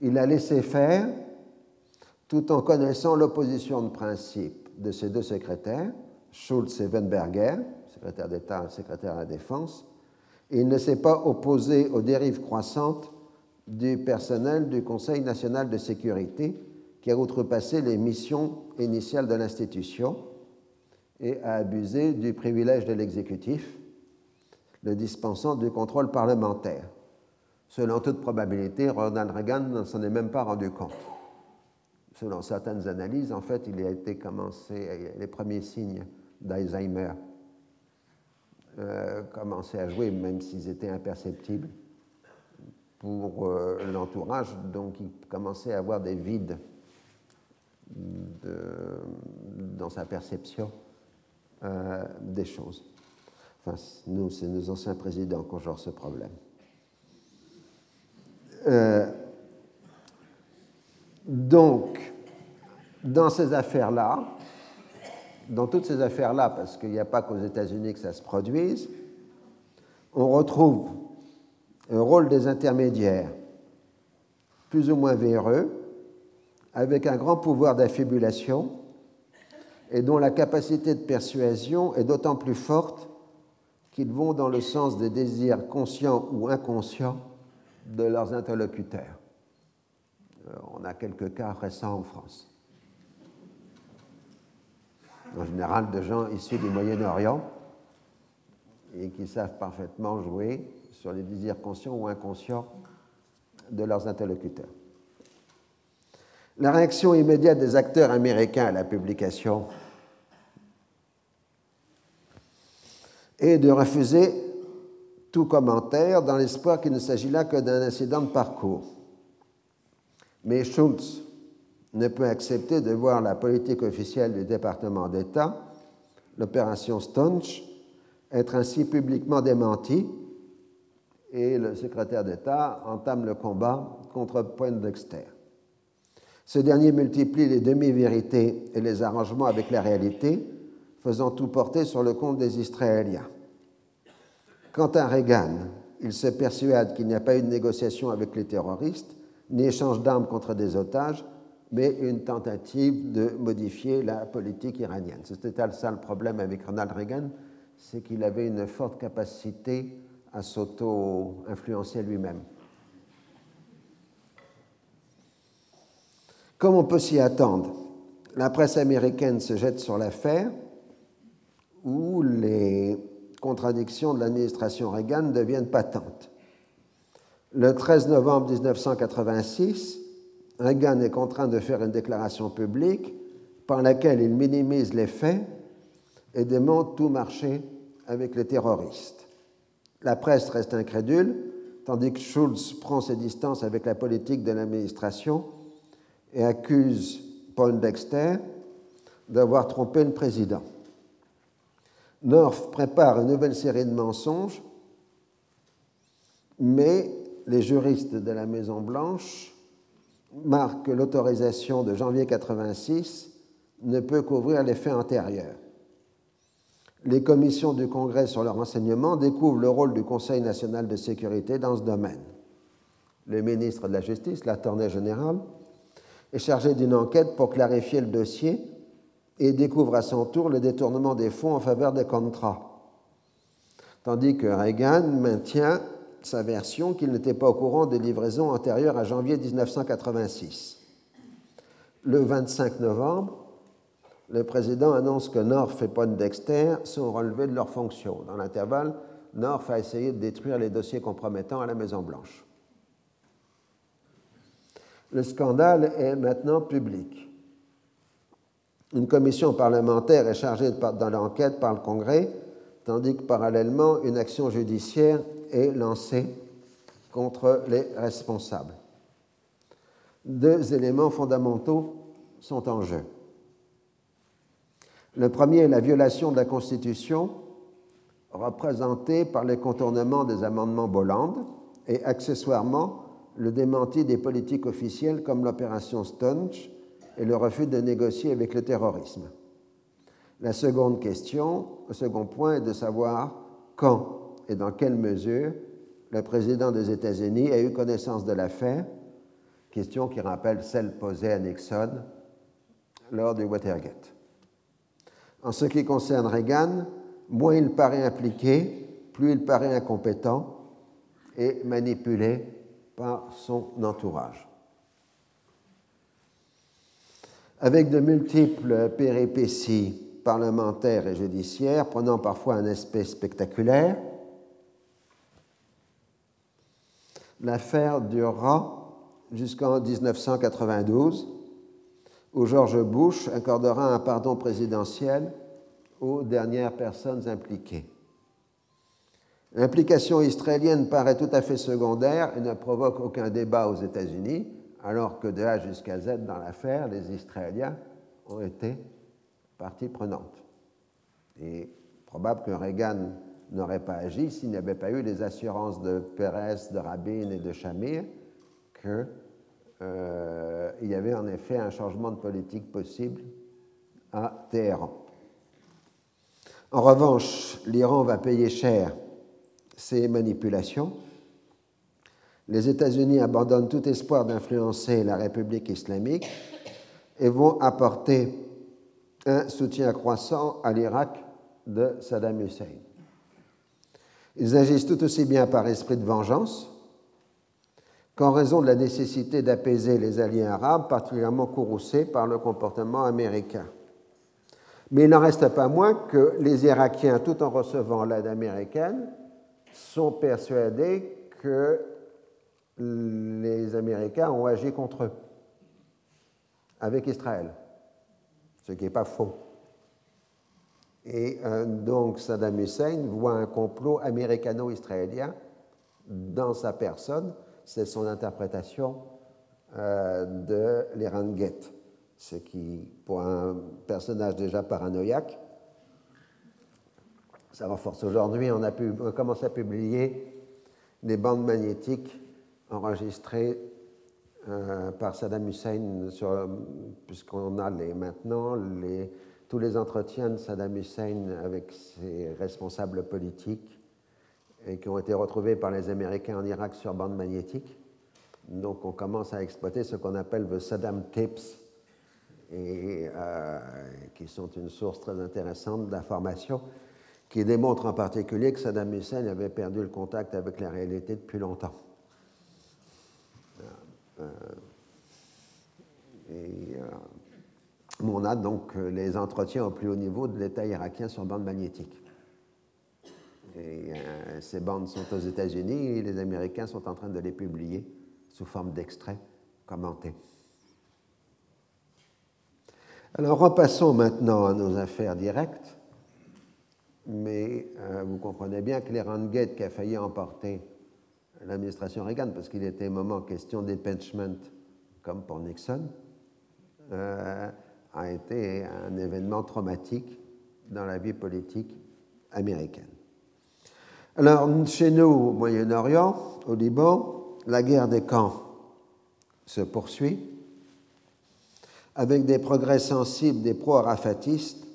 Il a laissé faire tout en connaissant l'opposition de principe de ses deux secrétaires, Schulz et Weinberger, secrétaire d'État et secrétaire à la Défense, et il ne s'est pas opposé aux dérives croissantes du personnel du Conseil national de sécurité qui a outrepassé les missions initiales de l'institution et a abusé du privilège de l'exécutif, le dispensant du contrôle parlementaire. Selon toute probabilité, Ronald Reagan ne s'en est même pas rendu compte. selon certaines analyses, en fait, il a été commencé, les premiers signes d'Alzheimer euh, commençaient à jouer, même s'ils étaient imperceptibles pour euh, l'entourage, donc il commençait à avoir des vides dans sa perception euh, des choses. Enfin, nous, c'est nos anciens présidents qui ont genre ce problème. Euh, donc, dans ces affaires-là, dans toutes ces affaires-là, parce qu'il n'y a pas qu'aux États-Unis que ça se produise, on retrouve un rôle des intermédiaires, plus ou moins véreux, avec un grand pouvoir d'affibulation et dont la capacité de persuasion est d'autant plus forte qu'ils vont dans le sens des désirs conscients ou inconscients de leurs interlocuteurs. Euh, on a quelques cas récents en France. En général, de gens issus du Moyen-Orient et qui savent parfaitement jouer sur les désirs conscients ou inconscients de leurs interlocuteurs. La réaction immédiate des acteurs américains à la publication est de refuser tout commentaire dans l'espoir qu'il ne s'agit là que d'un incident de parcours. Mais Schultz ne peut accepter de voir la politique officielle du département d'État, l'opération Stonch, être ainsi publiquement démentie et le secrétaire d'État entame le combat contre Poindexter. Ce dernier multiplie les demi-vérités et les arrangements avec la réalité, faisant tout porter sur le compte des Israéliens. Quant à Reagan, il se persuade qu'il n'y a pas eu de négociation avec les terroristes, ni échange d'armes contre des otages, mais une tentative de modifier la politique iranienne. C'était ça le problème avec Ronald Reagan, c'est qu'il avait une forte capacité à s'auto-influencer lui-même. Comme on peut s'y attendre, la presse américaine se jette sur l'affaire où les contradictions de l'administration Reagan deviennent patentes. Le 13 novembre 1986, Reagan est contraint de faire une déclaration publique par laquelle il minimise les faits et démontre tout marché avec les terroristes. La presse reste incrédule, tandis que Schulz prend ses distances avec la politique de l'administration et accuse Paul Dexter d'avoir trompé le président. North prépare une nouvelle série de mensonges, mais les juristes de la Maison-Blanche marquent que l'autorisation de janvier 86 ne peut couvrir les faits antérieurs les commissions du Congrès sur le renseignement découvrent le rôle du Conseil national de sécurité dans ce domaine. Le ministre de la Justice, l'attorney général, est chargé d'une enquête pour clarifier le dossier et découvre à son tour le détournement des fonds en faveur des contrats. Tandis que Reagan maintient sa version qu'il n'était pas au courant des livraisons antérieures à janvier 1986. Le 25 novembre, le président annonce que North et Poindexter sont relevés de leurs fonctions. Dans l'intervalle, North a essayé de détruire les dossiers compromettants à la Maison-Blanche. Le scandale est maintenant public. Une commission parlementaire est chargée dans l'enquête par le Congrès, tandis que parallèlement, une action judiciaire est lancée contre les responsables. Deux éléments fondamentaux sont en jeu. Le premier est la violation de la Constitution, représentée par les contournements des amendements Bolland, et accessoirement le démenti des politiques officielles comme l'opération Stonch et le refus de négocier avec le terrorisme. La seconde question, le second point est de savoir quand et dans quelle mesure le président des États-Unis a eu connaissance de l'affaire, question qui rappelle celle posée à Nixon lors du Watergate. En ce qui concerne Reagan, moins il paraît impliqué, plus il paraît incompétent et manipulé par son entourage. Avec de multiples péripéties parlementaires et judiciaires, prenant parfois un aspect spectaculaire, l'affaire durera jusqu'en 1992, où George Bush accordera un pardon présidentiel aux dernières personnes impliquées. L'implication israélienne paraît tout à fait secondaire et ne provoque aucun débat aux États-Unis, alors que de A jusqu'à Z dans l'affaire, les Israéliens ont été partie prenante. Et probable que Reagan n'aurait pas agi s'il n'y avait pas eu les assurances de Pérez, de Rabin et de Shamir qu'il euh, y avait en effet un changement de politique possible à Téhéran. En revanche, l'Iran va payer cher ces manipulations. Les États-Unis abandonnent tout espoir d'influencer la République islamique et vont apporter un soutien croissant à l'Irak de Saddam Hussein. Ils agissent tout aussi bien par esprit de vengeance qu'en raison de la nécessité d'apaiser les alliés arabes, particulièrement courroucés par le comportement américain. Mais il n'en reste pas moins que les Irakiens, tout en recevant l'aide américaine, sont persuadés que les Américains ont agi contre eux, avec Israël, ce qui n'est pas faux. Et euh, donc Saddam Hussein voit un complot américano-israélien dans sa personne, c'est son interprétation euh, de l'Iran Gate, ce qui, pour un personnage déjà paranoïaque, ça renforce. Aujourd'hui, on a pu, commencé à publier des bandes magnétiques enregistrées euh, par Saddam Hussein, puisqu'on a maintenant tous les entretiens de Saddam Hussein avec ses responsables politiques et qui ont été retrouvés par les Américains en Irak sur bande magnétique. Donc on commence à exploiter ce qu'on appelle le Saddam et, euh, qui sont une source très intéressante d'informations qui démontre en particulier que Saddam Hussein avait perdu le contact avec la réalité depuis longtemps. Euh, et, euh, on a donc les entretiens au plus haut niveau de l'État irakien sur bande magnétique. Euh, ces bandes sont aux États-Unis et les Américains sont en train de les publier sous forme d'extraits commentés. Alors repassons maintenant à nos affaires directes mais euh, vous comprenez bien que l'Iran-Gate qui a failli emporter l'administration Reagan, parce qu'il était un moment question d'impeachment comme pour Nixon, euh, a été un événement traumatique dans la vie politique américaine. Alors, chez nous, au Moyen-Orient, au Liban, la guerre des camps se poursuit avec des progrès sensibles des pro-arafatistes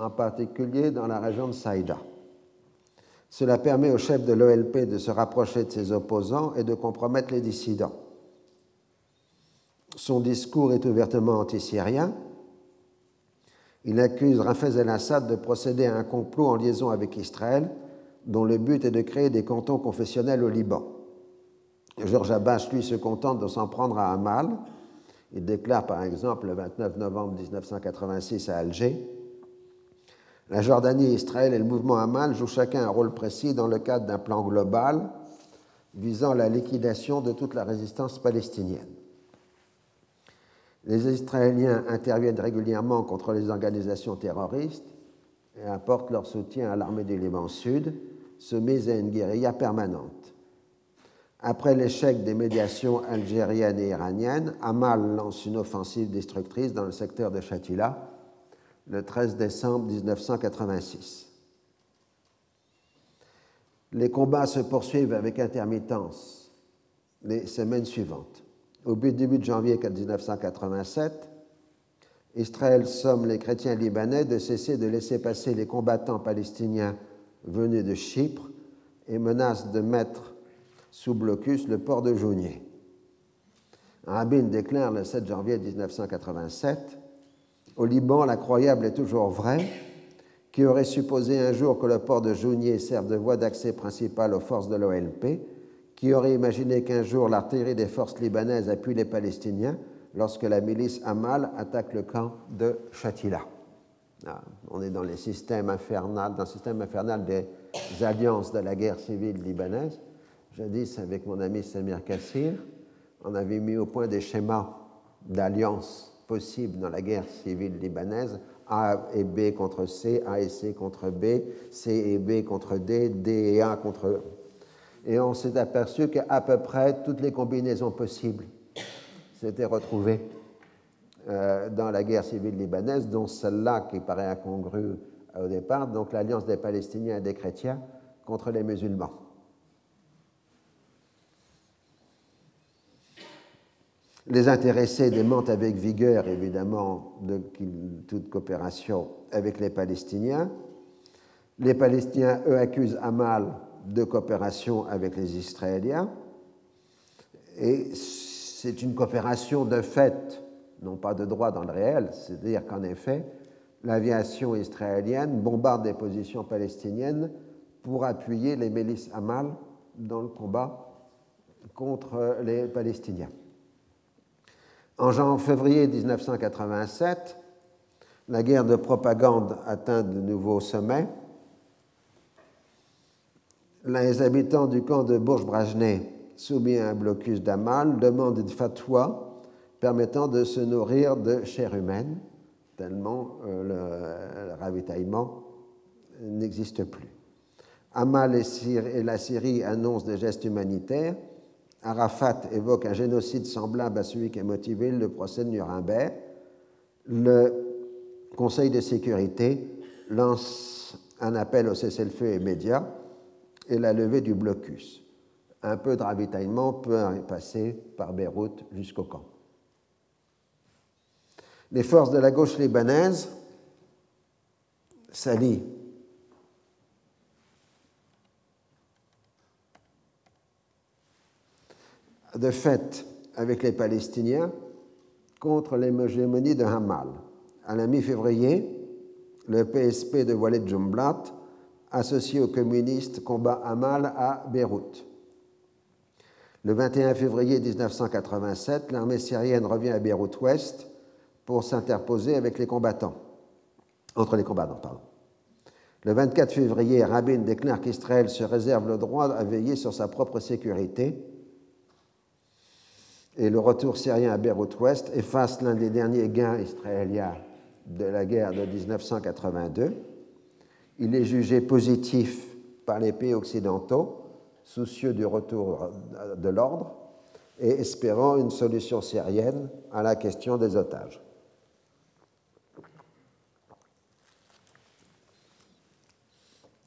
en particulier dans la région de Saïda. Cela permet au chef de l'OLP de se rapprocher de ses opposants et de compromettre les dissidents. Son discours est ouvertement anti-syrien. Il accuse Rafez el-Assad de procéder à un complot en liaison avec Israël, dont le but est de créer des cantons confessionnels au Liban. Georges Abbas, lui, se contente de s'en prendre à Amal. Il déclare par exemple le 29 novembre 1986 à Alger la Jordanie, Israël et le mouvement Haman jouent chacun un rôle précis dans le cadre d'un plan global visant la liquidation de toute la résistance palestinienne. Les Israéliens interviennent régulièrement contre les organisations terroristes et apportent leur soutien à l'armée du Liban Sud, soumise à une guérilla permanente. Après l'échec des médiations algériennes et iraniennes, Amal lance une offensive destructrice dans le secteur de Shatila, le 13 décembre 1986. Les combats se poursuivent avec intermittence les semaines suivantes. Au début de janvier 1987, Israël somme les chrétiens libanais de cesser de laisser passer les combattants palestiniens venus de Chypre et menace de mettre sous blocus le port de Jounier. Rabin déclare le 7 janvier 1987 au Liban, la croyable est toujours vraie, qui aurait supposé un jour que le port de Jounier serve de voie d'accès principale aux forces de l'OLP, qui aurait imaginé qu'un jour l'artillerie des forces libanaises appuie les Palestiniens lorsque la milice Amal attaque le camp de Shatila. Ah, on est dans, les systèmes dans le système infernal des alliances de la guerre civile libanaise. Jadis, avec mon ami Samir Kassir, on avait mis au point des schémas d'alliance possibles dans la guerre civile libanaise, A et B contre C, A et C contre B, C et B contre D, D et A contre... Et on s'est aperçu qu'à peu près toutes les combinaisons possibles s'étaient retrouvées euh, dans la guerre civile libanaise, dont celle-là qui paraît incongrue au départ, donc l'alliance des Palestiniens et des chrétiens contre les musulmans. Les intéressés démentent avec vigueur, évidemment, de toute coopération avec les Palestiniens. Les Palestiniens, eux, accusent Amal de coopération avec les Israéliens. Et c'est une coopération de fait, non pas de droit dans le réel, c'est-à-dire qu'en effet, l'aviation israélienne bombarde des positions palestiniennes pour appuyer les milices Amal dans le combat contre les Palestiniens. En février 1987, la guerre de propagande atteint de nouveaux sommets. Les habitants du camp de Bourges-Brajnay, soumis à un blocus d'Amal, demandent une fatwa permettant de se nourrir de chair humaine, tellement euh, le, ravitaillement n'existe plus. Amal et la Syrie annoncent des gestes humanitaires Arafat évoque un génocide semblable à celui qui a motivé le procès de Nuremberg. Le Conseil de sécurité lance un appel au cessez-le-feu immédiat et la levée du blocus. Un peu de ravitaillement peut passer par Beyrouth jusqu'au camp. Les forces de la gauche libanaise s'allient de fait avec les Palestiniens contre l'hégémonie de Hamal. À la mi-février, le PSP de Walid Jumblat, associé aux communistes, combat Hamal à Beyrouth. Le 21 février 1987, l'armée syrienne revient à Beyrouth-Ouest pour s'interposer avec les combattants, entre les combattants. Pardon. Le 24 février, Rabin déclare qu'Israël se réserve le droit à veiller sur sa propre sécurité et le retour syrien à Beyrouth-Ouest efface l'un des derniers gains israéliens de la guerre de 1982. Il est jugé positif par les pays occidentaux, soucieux du retour de l'ordre et espérant une solution syrienne à la question des otages.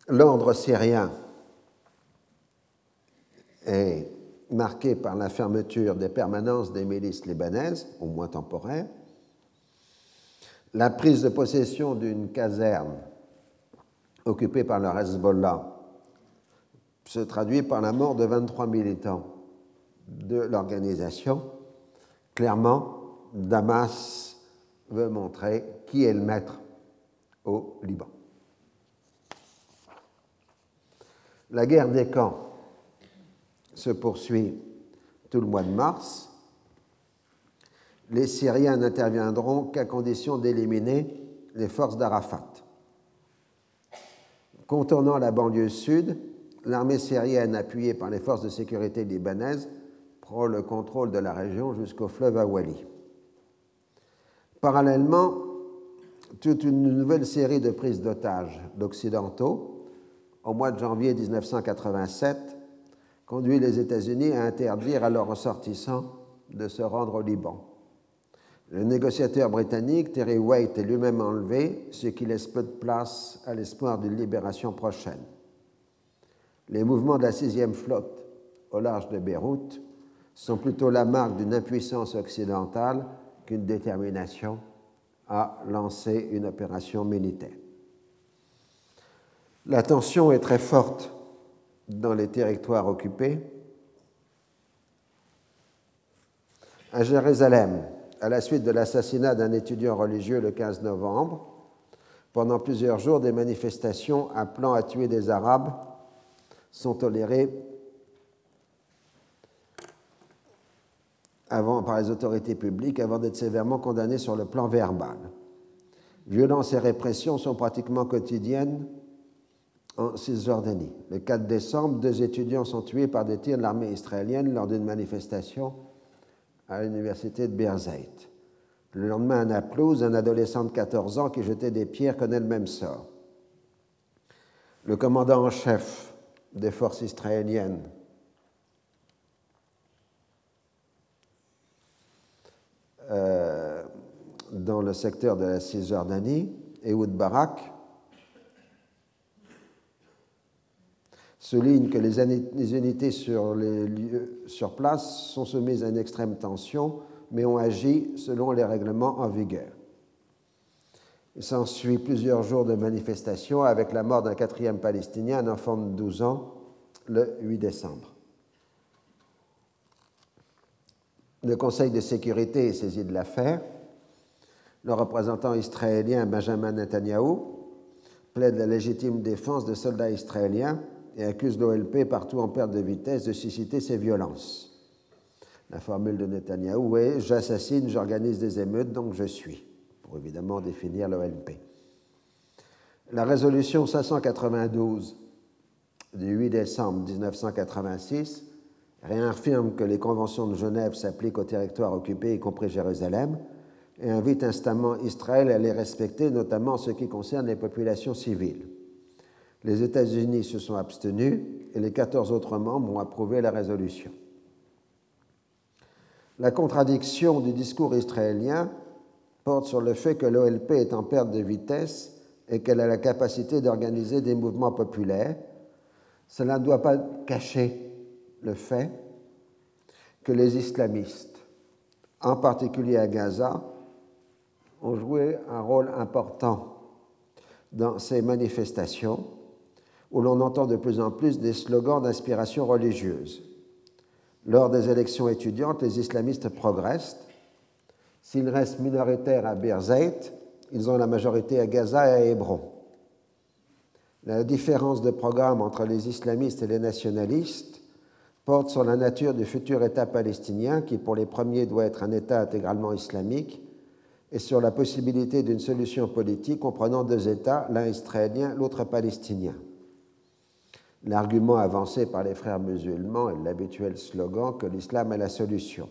L'ordre syrien est marqué par la fermeture des permanences des milices libanaises, au moins temporaires, la prise de possession d'une caserne occupée par le Hezbollah se traduit par la mort de 23 militants de l'organisation. Clairement, Damas veut montrer qui est le maître au Liban. La guerre des camps se poursuit tout le mois de mars. Les Syriens n'interviendront qu'à condition d'éliminer les forces d'Arafat. Contournant la banlieue sud, l'armée syrienne, appuyée par les forces de sécurité libanaises, prend le contrôle de la région jusqu'au fleuve Awali. Parallèlement, toute une nouvelle série de prises d'otages d'Occidentaux, au mois de janvier 1987, conduit les États-Unis à interdire à leurs ressortissants de se rendre au Liban. Le négociateur britannique Terry Waite est lui-même enlevé, ce qui laisse peu de place à l'espoir d'une libération prochaine. Les mouvements de la sixième flotte au large de Beyrouth sont plutôt la marque d'une impuissance occidentale qu'une détermination à lancer une opération militaire. La tension est très forte dans les territoires occupés. À Jérusalem, à la suite de l'assassinat d'un étudiant religieux le 15 novembre, pendant plusieurs jours, des manifestations appelant à tuer des Arabes sont tolérées avant, par les autorités publiques avant d'être sévèrement condamnées sur le plan verbal. Violences et répressions sont pratiquement quotidiennes en Cisjordanie. Le 4 décembre, deux étudiants sont tués par des tirs de l'armée israélienne lors d'une manifestation à l'université de Birzeit. Le lendemain, à Naplouse, un adolescent de 14 ans qui jetait des pierres connaît le même sort. Le commandant en chef des forces israéliennes, euh, dans le secteur de la Cisjordanie, Ehud Barak, souligne que les, unités sur, les lieux, sur place sont soumises à une extrême tension, mais ont agi selon les règlements en vigueur. Il s'ensuit plusieurs jours de manifestations avec la mort d'un quatrième Palestinien, un enfant de 12 ans, le 8 décembre. Le Conseil de sécurité est saisi de l'affaire. Le représentant israélien Benjamin Netanyahu plaide la légitime défense de soldats israéliens et accuse l'OLP, partout en perte de vitesse, de susciter ces violences. La formule de Netanyahou est J'assassine, j'organise des émeutes, donc je suis, pour évidemment définir l'OLP. La résolution 592 du 8 décembre 1986 réaffirme que les conventions de Genève s'appliquent aux territoires occupés, y compris Jérusalem, et invite instamment Israël à les respecter, notamment en ce qui concerne les populations civiles. Les États-Unis se sont abstenus et les 14 autres membres ont approuvé la résolution. La contradiction du discours israélien porte sur le fait que l'OLP est en perte de vitesse et qu'elle a la capacité d'organiser des mouvements populaires. Cela ne doit pas cacher le fait que les islamistes, en particulier à Gaza, ont joué un rôle important dans ces manifestations où l'on entend de plus en plus des slogans d'inspiration religieuse. Lors des élections étudiantes, les islamistes progressent. S'ils restent minoritaires à Birzeit, ils ont la majorité à Gaza et à Hébron. La différence de programme entre les islamistes et les nationalistes porte sur la nature du futur État palestinien, qui pour les premiers doit être un État intégralement islamique, et sur la possibilité d'une solution politique comprenant deux États, l'un israélien, l'autre palestinien. L'argument avancé par les frères musulmans est l'habituel slogan que l'islam est la solution.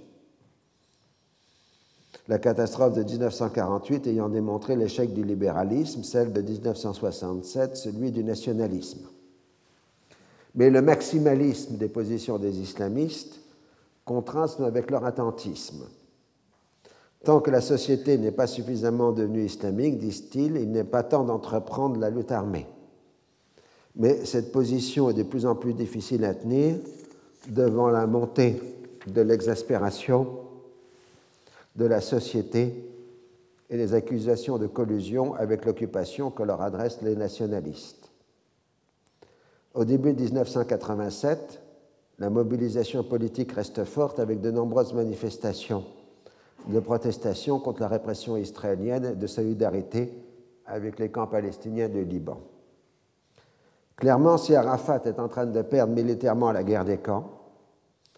La catastrophe de 1948 ayant démontré l'échec du libéralisme, celle de 1967 celui du nationalisme. Mais le maximalisme des positions des islamistes contraste avec leur attentisme. Tant que la société n'est pas suffisamment devenue islamique, disent-ils, il n'est pas temps d'entreprendre la lutte armée mais cette position est de plus en plus difficile à tenir devant la montée de l'exaspération de la société et les accusations de collusion avec l'occupation que leur adressent les nationalistes. Au début de 1987, la mobilisation politique reste forte avec de nombreuses manifestations de protestation contre la répression israélienne et de solidarité avec les camps palestiniens du Liban. Clairement, si Arafat est en train de perdre militairement la guerre des camps,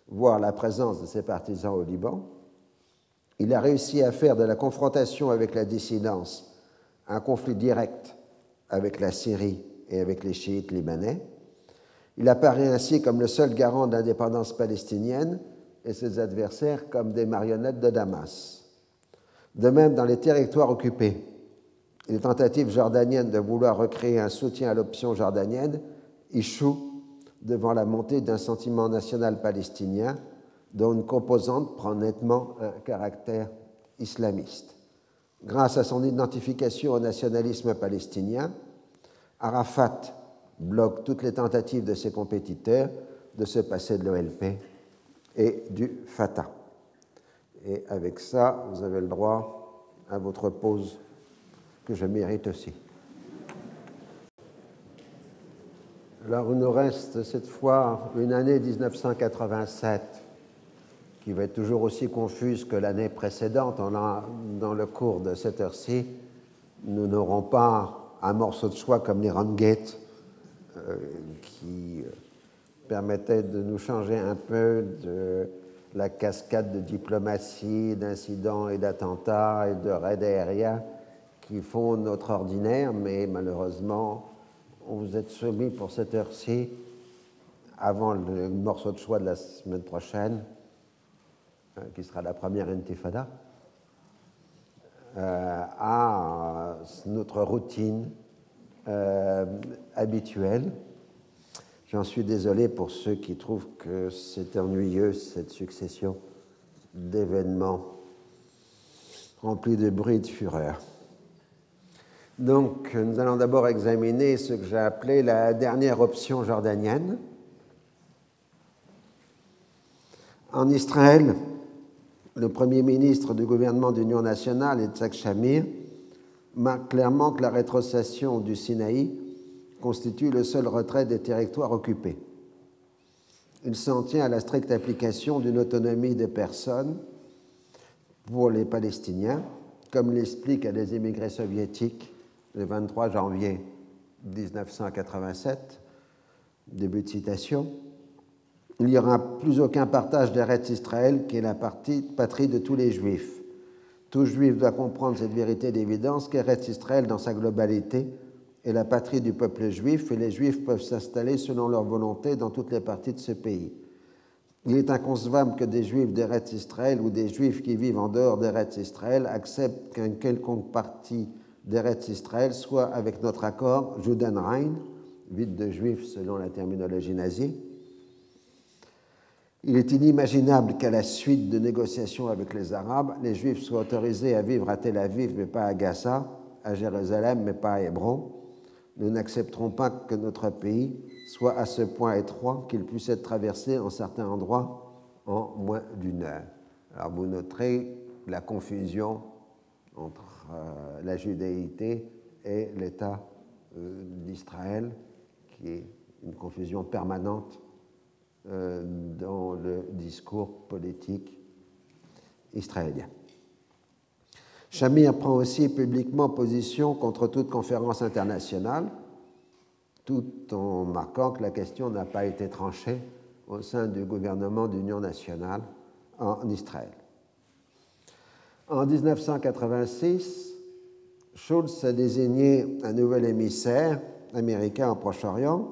voire la présence de ses partisans au Liban, il a réussi à faire de la confrontation avec la dissidence un conflit direct avec la Syrie et avec les chiites libanais. Il apparaît ainsi comme le seul garant de l'indépendance palestinienne et ses adversaires comme des marionnettes de Damas. De même, dans les territoires occupés, les tentatives jordaniennes de vouloir recréer un soutien à l'option jordanienne échouent devant la montée d'un sentiment national palestinien dont une composante prend nettement un caractère islamiste. Grâce à son identification au nationalisme palestinien, Arafat bloque toutes les tentatives de ses compétiteurs de se passer de l'OLP et du Fatah. Et avec ça, vous avez le droit à votre pause que je mérite aussi. Alors il nous reste cette fois une année 1987 qui va être toujours aussi confuse que l'année précédente. Dans le cours de cette heure-ci, nous n'aurons pas un morceau de choix comme les Rangate euh, qui permettait de nous changer un peu de la cascade de diplomatie, d'incidents et d'attentats et de raids aériens qui font notre ordinaire, mais malheureusement, vous êtes soumis pour cette heure-ci, avant le morceau de choix de la semaine prochaine, hein, qui sera la première intifada. à notre routine habituelle. J'en suis désolé pour ceux qui trouvent que c'est ennuyeux, cette succession d'événements remplis de bruit et de fureur. Donc, nous allons d'abord examiner ce que j'ai appelé la dernière option jordanienne. En Israël, le premier ministre du gouvernement d'union nationale, Yitzhak Shamir, marque clairement que la rétrocession du Sinaï constitue le seul retrait des territoires occupés. Il s'en tient à la stricte application d'une autonomie des personnes pour les Palestiniens, comme l'explique à des immigrés soviétiques le 23 janvier 1987, début de citation, il n'y aura plus aucun partage d'Eretz Israël qui est la patrie de tous les juifs. Tout juif doit comprendre cette vérité d'évidence qu'Eretz Israël, dans sa globalité, est la patrie du peuple juif et les juifs peuvent s'installer selon leur volonté dans toutes les parties de ce pays. Il est inconcevable que des juifs d'Eretz Israël ou des juifs qui vivent en dehors d'Eretz Israël acceptent qu'un quelconque partie d'Eretz Israël soit, avec notre accord, Judenrein, vide de juifs selon la terminologie nazie. Il est inimaginable qu'à la suite de négociations avec les Arabes, les juifs soient autorisés à vivre à Tel Aviv mais pas à Gaza, à Jérusalem mais pas à Hébron. Nous n'accepterons pas que notre pays soit à ce point étroit qu'il puisse être traversé en certains endroits en moins d'une heure. Alors vous noterez la confusion entre la judéité et l'État euh, d'Israël, qui est une confusion permanente euh, dans le discours politique israélien. Shamir prend aussi publiquement position contre toute conférence internationale, tout en marquant que la question n'a pas été tranchée au sein du gouvernement d'union nationale en Israël. En 1986, Schulz a désigné un nouvel émissaire américain au Proche-Orient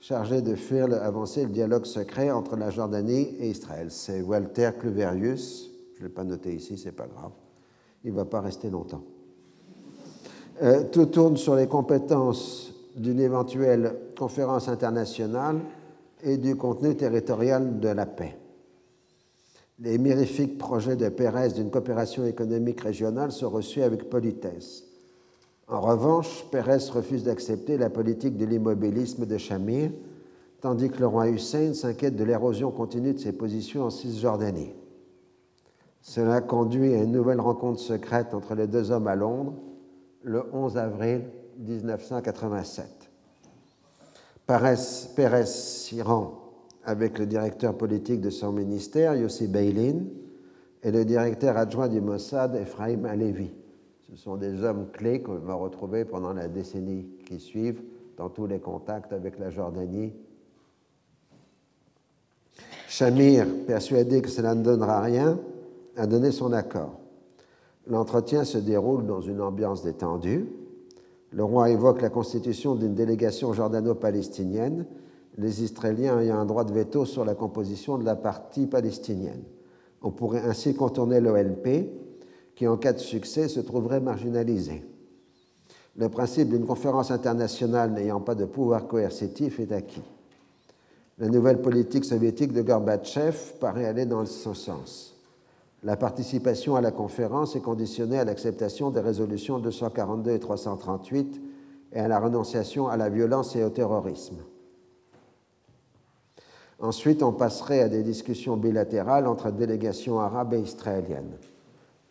chargé de faire avancer le dialogue secret entre la Jordanie et Israël. C'est Walter Cluverius, je ne l'ai pas noté ici, c'est pas grave. Il ne va pas rester longtemps. Euh, tout tourne sur les compétences d'une éventuelle conférence internationale et du contenu territorial de la paix les mirifiques projets de Pérez d'une coopération économique régionale sont reçus avec politesse. En revanche, Pérez refuse d'accepter la politique de l'immobilisme de Chamir, tandis que le roi Hussein s'inquiète de l'érosion continue de ses positions en Cisjordanie. Cela conduit à une nouvelle rencontre secrète entre les deux hommes à Londres le 11 avril 1987. Pérez s'y rend avec le directeur politique de son ministère, Yossi Beilin, et le directeur adjoint du Mossad, Ephraim Alevi. Ce sont des hommes clés qu'on va retrouver pendant la décennie qui suivent dans tous les contacts avec la Jordanie. Shamir, persuadé que cela ne donnera rien, a donné son accord. L'entretien se déroule dans une ambiance détendue. Le roi évoque la constitution d'une délégation jordano-palestinienne les Israéliens ayant un droit de veto sur la composition de la partie palestinienne. On pourrait ainsi contourner l'OLP, qui en cas de succès se trouverait marginalisé. Le principe d'une conférence internationale n'ayant pas de pouvoir coercitif est acquis. La nouvelle politique soviétique de Gorbatchev paraît aller dans ce sens. La participation à la conférence est conditionnée à l'acceptation des résolutions 242 et 338 et à la renonciation à la violence et au terrorisme. Ensuite, on passerait à des discussions bilatérales entre délégations arabes et israéliennes.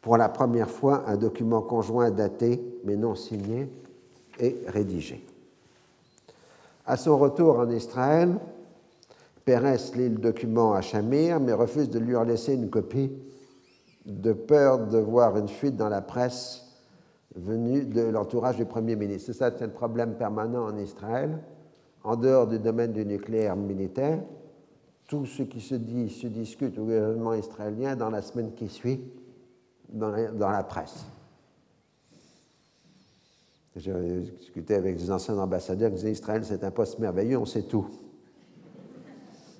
Pour la première fois, un document conjoint daté mais non signé est rédigé. À son retour en Israël, Pérez lit le document à Shamir mais refuse de lui en laisser une copie de peur de voir une fuite dans la presse venue de l'entourage du Premier ministre. C'est ça, c'est le problème permanent en Israël, en dehors du domaine du nucléaire militaire tout ce qui se dit, se discute au gouvernement israélien dans la semaine qui suit dans la, presse. J'ai discuté avec des anciens ambassadeurs qui disaient Israël, c'est un poste merveilleux, on sait tout.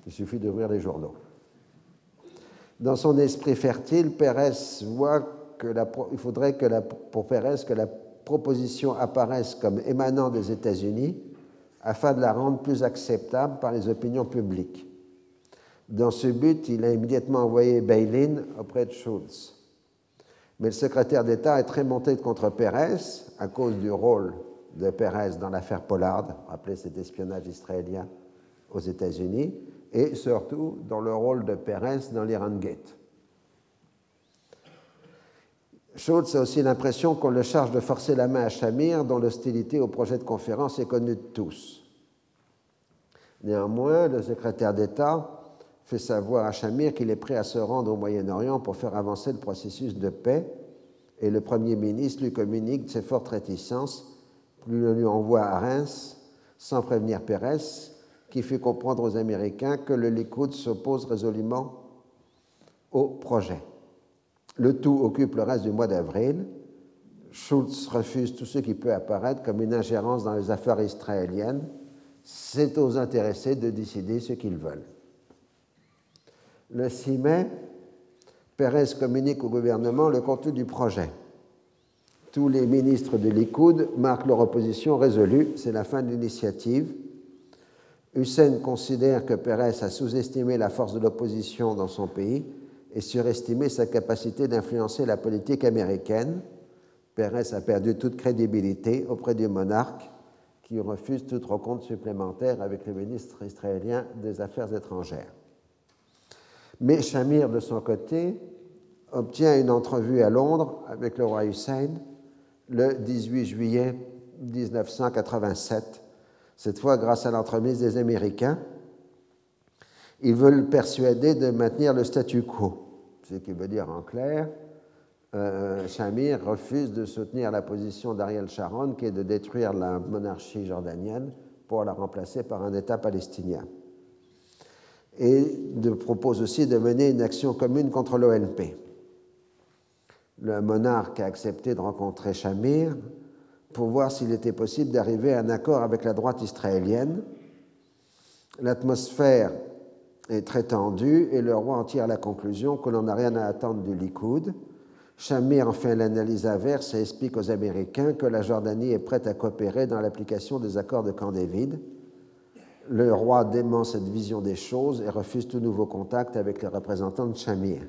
Il suffit d'ouvrir les journaux. Dans son esprit fertile, Pérez voit que la, il faudrait pour Pérez que la proposition apparaisse comme émanant des États-Unis afin de la rendre plus acceptable par les opinions publiques. Dans ce but, il a immédiatement envoyé Bailin auprès de Schultz. Mais le secrétaire d'État est très monté contre Pérez à cause du rôle de Pérez dans l'affaire Pollard, rappelez cet espionnage israélien aux États-Unis, et surtout dans le rôle de Pérez dans l'Iran Gate. Schultz a aussi l'impression qu'on le charge de forcer la main à Shamir, dont l'hostilité au projet de conférence est connue de tous. Néanmoins, le secrétaire d'État fait savoir à Shamir qu'il est prêt à se rendre au Moyen-Orient pour faire avancer le processus de paix, et le Premier ministre lui communique ses fortes réticences, puis le lui envoie à Reims, sans prévenir Pérez, qui fait comprendre aux Américains que le Likoud s'oppose résolument au projet. Le tout occupe le reste du mois d'avril. Schultz refuse tout ce qui peut apparaître comme une ingérence dans les affaires israéliennes. C'est aux intéressés de décider ce qu'ils veulent. Le 6 mai, Pérez communique au gouvernement le contenu du projet. Tous les ministres de Likoud marquent leur opposition résolue. C'est la fin de l'initiative. Hussein considère que Pérez a sous-estimé la force de l'opposition dans son pays et surestimé sa capacité d'influencer la politique américaine. Pérez a perdu toute crédibilité auprès du monarque qui refuse toute rencontre supplémentaire avec le ministre israélien des Affaires étrangères. Mais Shamir, de son côté, obtient une entrevue à Londres avec le roi Hussein le 18 juillet 1987, cette fois grâce à l'entremise des Américains. Ils veulent persuader de maintenir le statu quo ce qui veut dire en clair, euh, Shamir refuse de soutenir la position d'Ariel Sharon, qui est de détruire la monarchie jordanienne pour la remplacer par un État palestinien. Et de, propose aussi de mener une action commune contre l'ONP. Le monarque a accepté de rencontrer Shamir pour voir s'il était possible d'arriver à un accord avec la droite israélienne. L'atmosphère est très tendu et le roi en tire la conclusion que l'on n'a rien à attendre du Likoud. Shamir en fait l'analyse inverse et explique aux Américains que la Jordanie est prête à coopérer dans l'application des accords de Camp David. Le roi dément cette vision des choses et refuse tout nouveau contact avec les représentants de Shamir.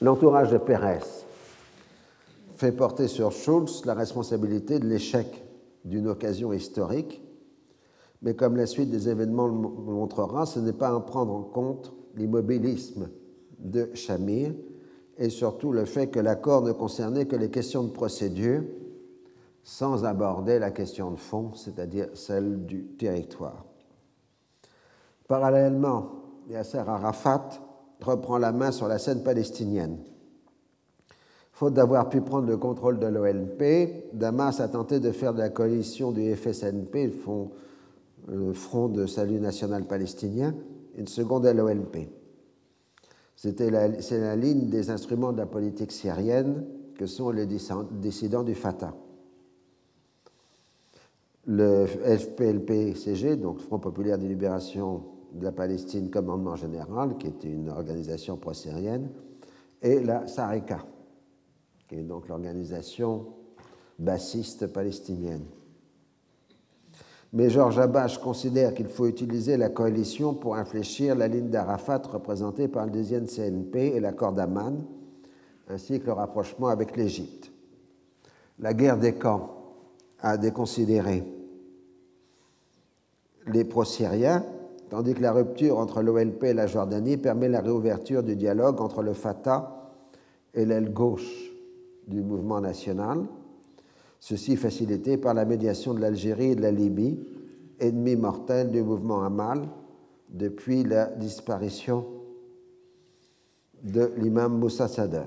L'entourage de Pérez fait porter sur Schulz la responsabilité de l'échec d'une occasion historique mais comme la suite des événements le montrera, ce n'est pas à prendre en compte l'immobilisme de Shamir et surtout le fait que l'accord ne concernait que les questions de procédure sans aborder la question de fond, c'est-à-dire celle du territoire. Parallèlement, Yasser Arafat reprend la main sur la scène palestinienne. Faute d'avoir pu prendre le contrôle de l'OLP, Damas a tenté de faire de la coalition du FSNP, le Front de Salut National Palestinien, une seconde LOLP. C'est la, la ligne des instruments de la politique syrienne que sont les dissidents du Fatah. Le FPLP-CG, donc Front populaire de libération de la Palestine Commandement général, qui est une organisation pro-syrienne, et la Sareka, qui est donc l'organisation bassiste palestinienne mais Georges Abache considère qu'il faut utiliser la coalition pour infléchir la ligne d'Arafat représentée par le deuxième CNP et l'accord d'Aman, ainsi que le rapprochement avec l'Égypte. La guerre des camps a déconsidéré les pro-syriens, tandis que la rupture entre l'OLP et la Jordanie permet la réouverture du dialogue entre le Fatah et l'aile gauche du mouvement national ceci facilité par la médiation de l'Algérie et de la Libye, ennemi mortel du mouvement Amal depuis la disparition de l'imam Moussa Sadr.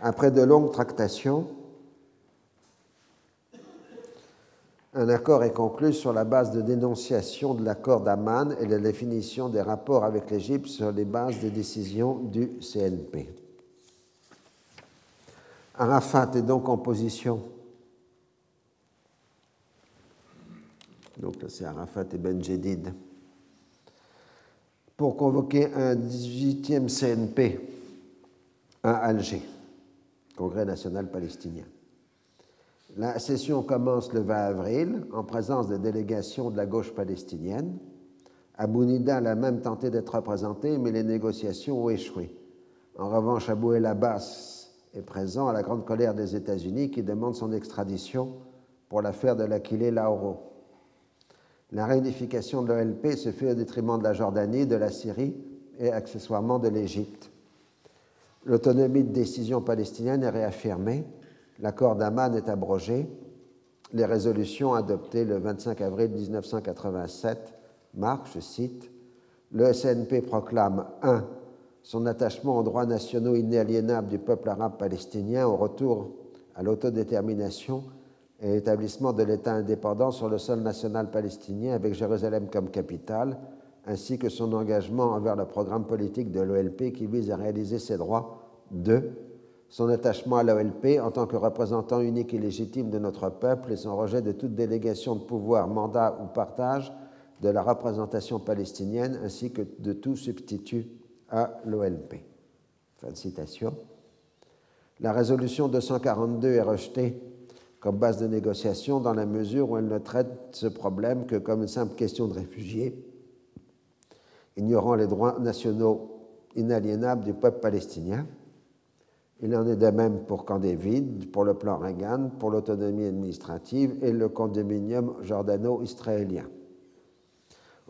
Après de longues tractations, un accord est conclu sur la base de dénonciation de l'accord d'Aman et la définition des rapports avec l'Égypte sur les bases des décisions du CNP. Arafat est donc en position. Donc c'est Arafat et Ben Jedid. pour convoquer un 18e CNP à Alger, Congrès national palestinien. La session commence le 20 avril en présence des délégations de la gauche palestinienne. Abou Nida a même tenté d'être représenté, mais les négociations ont échoué. En revanche, Abou El Abbas est présent à la grande colère des États-Unis qui demandent son extradition pour l'affaire de l'Aquilée Lauro. La réunification de l'OLP se fait au détriment de la Jordanie, de la Syrie et accessoirement de l'Égypte. L'autonomie de décision palestinienne est réaffirmée, l'accord d'Amman est abrogé, les résolutions adoptées le 25 avril 1987 marquent, je cite, le SNP proclame 1 son attachement aux droits nationaux inaliénables du peuple arabe palestinien au retour à l'autodétermination et l'établissement de l'État indépendant sur le sol national palestinien avec Jérusalem comme capitale, ainsi que son engagement envers le programme politique de l'OLP qui vise à réaliser ses droits. 2. Son attachement à l'OLP en tant que représentant unique et légitime de notre peuple et son rejet de toute délégation de pouvoir, mandat ou partage de la représentation palestinienne ainsi que de tout substitut à l'OLP. Fin de citation. La résolution 242 est rejetée comme base de négociation dans la mesure où elle ne traite ce problème que comme une simple question de réfugiés, ignorant les droits nationaux inaliénables du peuple palestinien. Il en est de même pour Camp pour le plan Reagan, pour l'autonomie administrative et le condominium jordano-israélien.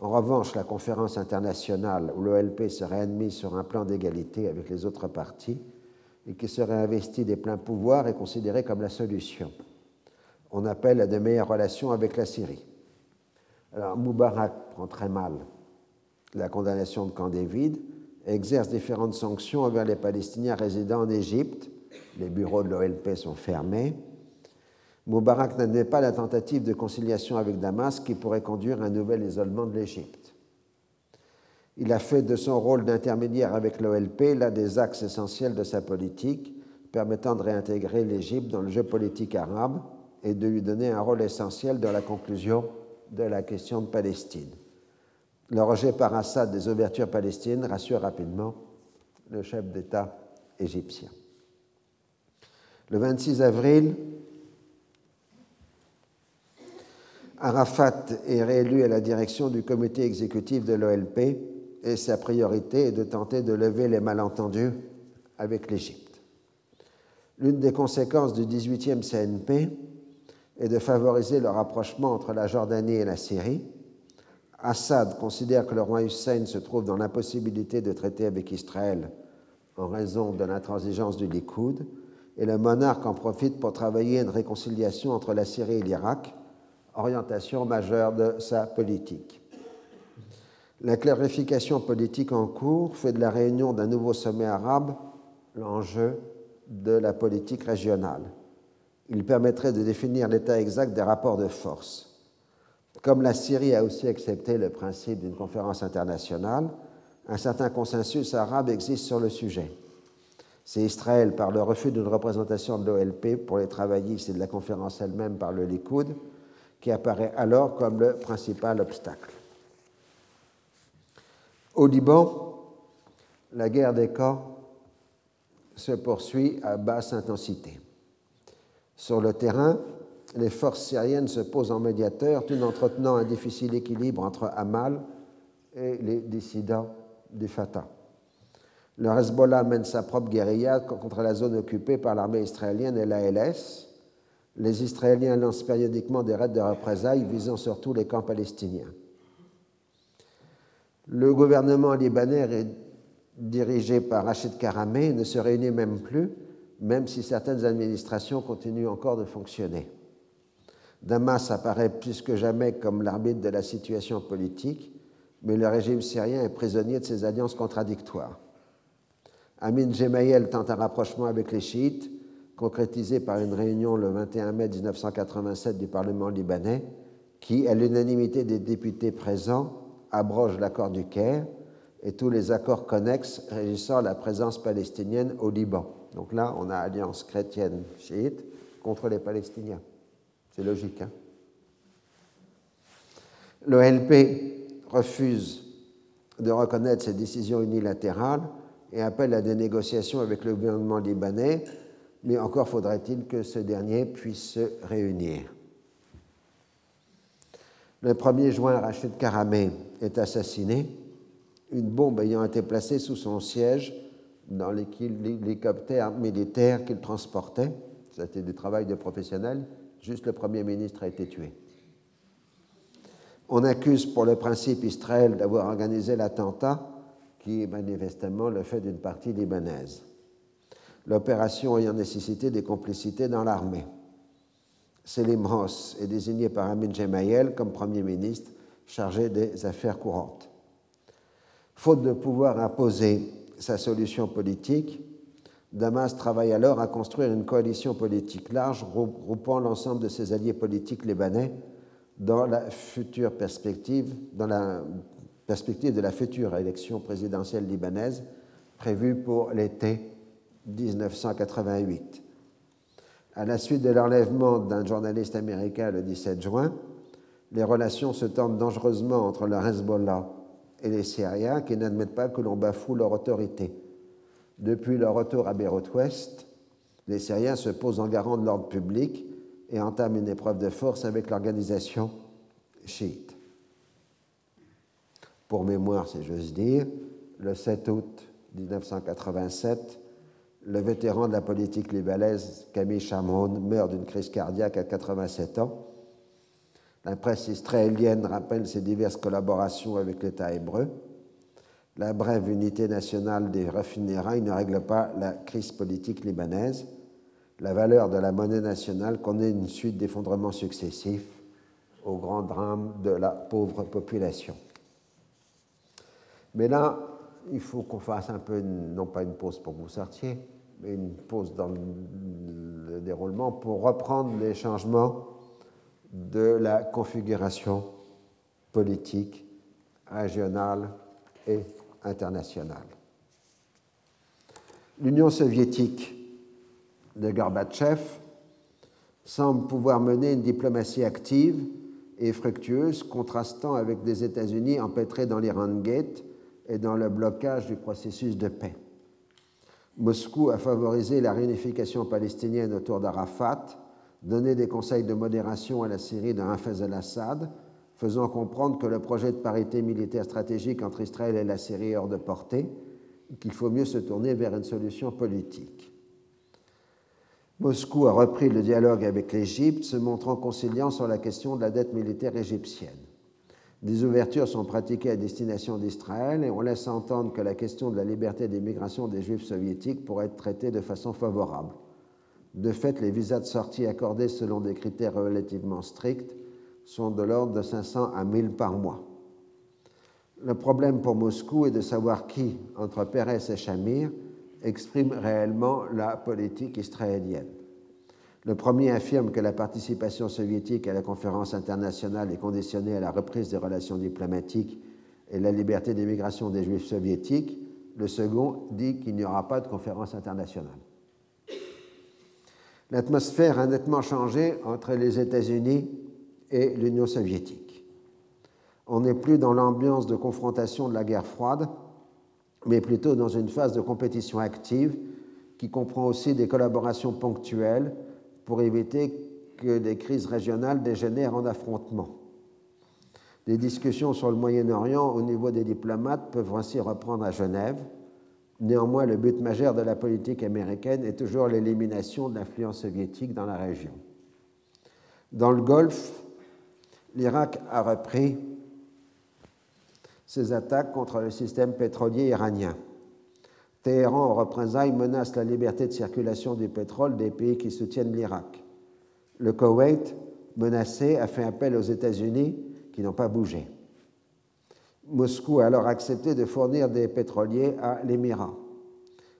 En revanche, la conférence internationale où l'OLP serait admise sur un plan d'égalité avec les autres partis et qui serait investi des pleins pouvoirs est considérée comme la solution. On appelle à de meilleures relations avec la Syrie. Alors Moubarak prend très mal la condamnation de Camp David exerce différentes sanctions envers les Palestiniens résidant en Égypte. Les bureaux de l'OLP sont fermés Moubarak n'admet pas la tentative de conciliation avec Damas qui pourrait conduire à un nouvel isolement de l'Égypte. Il a fait de son rôle d'intermédiaire avec l'OLP l'un des axes essentiels de sa politique, permettant de réintégrer l'Égypte dans le jeu politique arabe et de lui donner un rôle essentiel dans la conclusion de la question de Palestine. Le rejet par Assad des ouvertures palestiniennes rassure rapidement le chef d'État égyptien. Le 26 avril, Arafat est réélu à la direction du comité exécutif de l'OLP et sa priorité est de tenter de lever les malentendus avec l'Égypte. L'une des conséquences du 18e CNP est de favoriser le rapprochement entre la Jordanie et la Syrie. Assad considère que le roi Hussein se trouve dans l'impossibilité de traiter avec Israël en raison de l'intransigeance du Likoud, et le monarque en profite pour travailler à une réconciliation entre la Syrie et l'Irak, orientation majeure de sa politique. La clarification politique en cours fait de la réunion d'un nouveau sommet arabe l'enjeu de la politique régionale. Il permettrait de définir l'état exact des rapports de force. Comme la Syrie a aussi accepté le principe d'une conférence internationale, un certain consensus arabe existe sur le sujet. C'est Israël, par le refus d'une représentation de l'OLP pour les travaillistes et de la conférence elle-même par le Likoud, qui apparaît alors comme le principal obstacle. Au Liban, la guerre des camps se poursuit à basse intensité. Sur le terrain, les forces syriennes se posent en médiateur tout en entretenant un difficile équilibre entre Hamal et les dissidents du Fatah. Le Hezbollah mène sa propre guérilla contre la zone occupée par l'armée israélienne et l'ALS, les Israéliens lancent périodiquement des raids de représailles visant surtout les camps palestiniens. Le gouvernement libanais dirigé par Rachid Karamé ne se réunit même plus, même si certaines administrations continuent encore de fonctionner. Damas apparaît plus que jamais comme l'arbitre de la situation politique, mais le régime syrien est prisonnier de ses alliances contradictoires. Amin Gemayel tente un rapprochement avec les chiites, concrétisé par une réunion le 21 mai 1987 du Parlement libanais, qui, à l'unanimité des députés présents, abroge l'accord du Caire et tous les accords connexes régissant la présence palestinienne au Liban. Donc là, on a alliance chrétienne chiite contre les Palestiniens. C'est logique. Hein L'OLP refuse de reconnaître ces décisions unilatérales et appelle à des négociations avec le gouvernement libanais, mais encore faudrait-il que ce dernier puisse se réunir. Le 1er juin, Rachid Karamé est assassiné, une bombe ayant été placée sous son siège dans l'hélicoptère militaire qu'il transportait. C'était du travail de professionnel. Juste le Premier ministre a été tué. On accuse pour le principe Israël d'avoir organisé l'attentat, qui est manifestement le fait d'une partie libanaise. L'opération ayant nécessité des complicités dans l'armée. Selim Ross est désigné par Amin Gemayel comme Premier ministre chargé des affaires courantes. Faute de pouvoir imposer sa solution politique, Damas travaille alors à construire une coalition politique large regroupant l'ensemble de ses alliés politiques libanais dans la future perspective, dans la perspective de la future élection présidentielle libanaise prévue pour l'été 1988. À la suite de l'enlèvement d'un journaliste américain le 17 juin, les relations se tendent dangereusement entre le Hezbollah et les Syriens qui n'admettent pas que l'on bafoue leur autorité. Depuis leur retour à Beyrouth-Ouest, les Syriens se posent en garant de l'ordre public et entament une épreuve de force avec l'organisation chiite. Pour mémoire, si j'ose dire, le 7 août 1987, le vétéran de la politique libanaise Camille Chamron meurt d'une crise cardiaque à 87 ans la presse israélienne rappelle ses diverses collaborations avec l'État hébreu. La brève unité nationale des raffineries ne règle pas la crise politique libanaise. La valeur de la monnaie nationale connaît une suite d'effondrements successifs au grand drame de la pauvre population. Mais là, il faut qu'on fasse un peu, non pas une pause pour que vous sortiez, mais une pause dans le déroulement pour reprendre les changements de la configuration politique régionale et L'Union soviétique de Gorbatchev semble pouvoir mener une diplomatie active et fructueuse, contrastant avec des États-Unis empêtrés dans l'Iran Gate et dans le blocage du processus de paix. Moscou a favorisé la réunification palestinienne autour d'Arafat donner des conseils de modération à la Syrie de Hafez al-Assad, faisant comprendre que le projet de parité militaire stratégique entre Israël et la Syrie est hors de portée, et qu'il faut mieux se tourner vers une solution politique. Moscou a repris le dialogue avec l'Égypte, se montrant conciliant sur la question de la dette militaire égyptienne. Des ouvertures sont pratiquées à destination d'Israël et on laisse entendre que la question de la liberté d'immigration des Juifs soviétiques pourrait être traitée de façon favorable. De fait, les visas de sortie accordés selon des critères relativement stricts sont de l'ordre de 500 à 1000 par mois. Le problème pour Moscou est de savoir qui, entre Pérez et Shamir, exprime réellement la politique israélienne. Le premier affirme que la participation soviétique à la conférence internationale est conditionnée à la reprise des relations diplomatiques et la liberté d'immigration des juifs soviétiques. Le second dit qu'il n'y aura pas de conférence internationale. L'atmosphère a nettement changé entre les États-Unis et l'Union soviétique. On n'est plus dans l'ambiance de confrontation de la guerre froide, mais plutôt dans une phase de compétition active qui comprend aussi des collaborations ponctuelles pour éviter que des crises régionales dégénèrent en affrontements. Les discussions sur le Moyen-Orient au niveau des diplomates peuvent ainsi reprendre à Genève, Néanmoins, le but majeur de la politique américaine est toujours l'élimination de l'influence soviétique dans la région. Dans le Golfe, l'Irak a repris ses attaques contre le système pétrolier iranien. Téhéran, en représailles, menace la liberté de circulation du pétrole des pays qui soutiennent l'Irak. Le Koweït, menacé, a fait appel aux États-Unis qui n'ont pas bougé. Moscou a alors accepté de fournir des pétroliers à l'Émirat.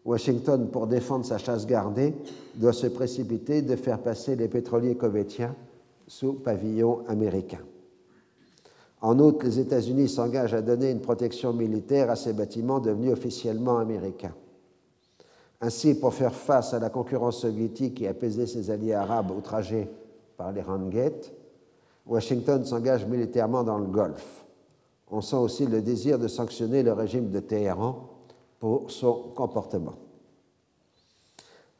Washington, pour défendre sa chasse gardée, doit se précipiter de faire passer les pétroliers kovétiens sous pavillon américain. En outre, les États-Unis s'engagent à donner une protection militaire à ces bâtiments devenus officiellement américains. Ainsi, pour faire face à la concurrence soviétique et apaiser ses alliés arabes outragés par les Gate, Washington s'engage militairement dans le Golfe. On sent aussi le désir de sanctionner le régime de Téhéran pour son comportement.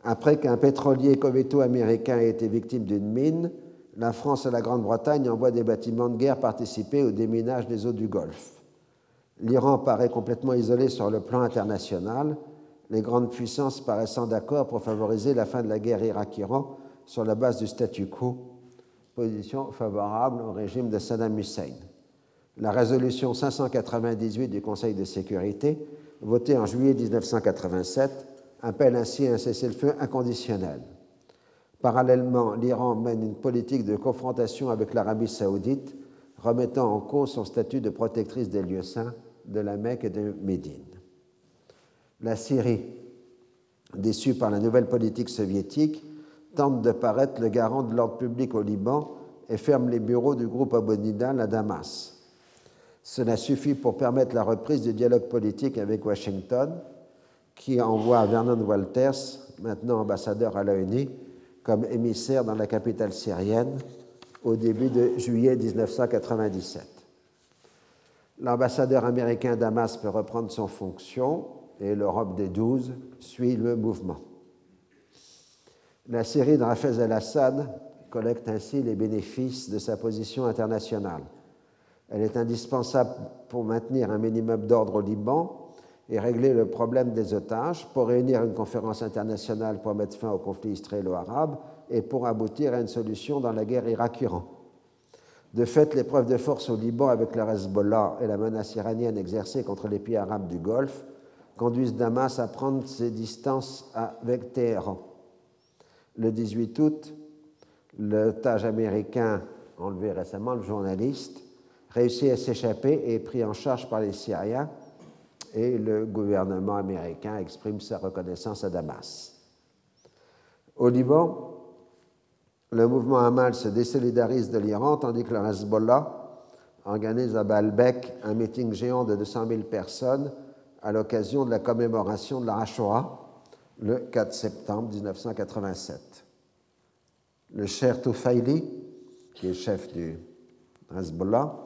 Après qu'un pétrolier covéto-américain ait été victime d'une mine, la France et la Grande-Bretagne envoient des bâtiments de guerre participer au déminage des eaux du Golfe. L'Iran paraît complètement isolé sur le plan international, les grandes puissances paraissant d'accord pour favoriser la fin de la guerre Irak-Iran sur la base du statu quo, position favorable au régime de Saddam Hussein. La résolution 598 du Conseil de sécurité, votée en juillet 1987, appelle ainsi un cessez-le-feu inconditionnel. Parallèlement, l'Iran mène une politique de confrontation avec l'Arabie saoudite, remettant en cause son statut de protectrice des lieux saints de la Mecque et de Médine. La Syrie, déçue par la nouvelle politique soviétique, tente de paraître le garant de l'ordre public au Liban et ferme les bureaux du groupe Abonidal à Damas. Cela suffit pour permettre la reprise du dialogue politique avec Washington, qui envoie Vernon Walters, maintenant ambassadeur à l'ONU, comme émissaire dans la capitale syrienne au début de juillet 1997. L'ambassadeur américain Damas peut reprendre son fonction et l'Europe des douze suit le mouvement. La Syrie de Rafez al-Assad collecte ainsi les bénéfices de sa position internationale. Elle est indispensable pour maintenir un minimum d'ordre au Liban et régler le problème des otages, pour réunir une conférence internationale pour mettre fin au conflit israélo-arabe et pour aboutir à une solution dans la guerre Irak-Iran. De fait, l'épreuve de force au Liban avec le Hezbollah et la menace iranienne exercée contre les pays arabes du Golfe conduisent Damas à prendre ses distances avec Téhéran. Le 18 août, l'otage américain enlevé récemment, le journaliste, réussit à s'échapper et est pris en charge par les Syriens et le gouvernement américain exprime sa reconnaissance à Damas. Au Liban, le mouvement Hamal se désolidarise de l'Iran tandis que le Hezbollah organise à Baalbek un meeting géant de 200 000 personnes à l'occasion de la commémoration de la Ashura le 4 septembre 1987. Le cher Toufaili, qui est chef du Hezbollah,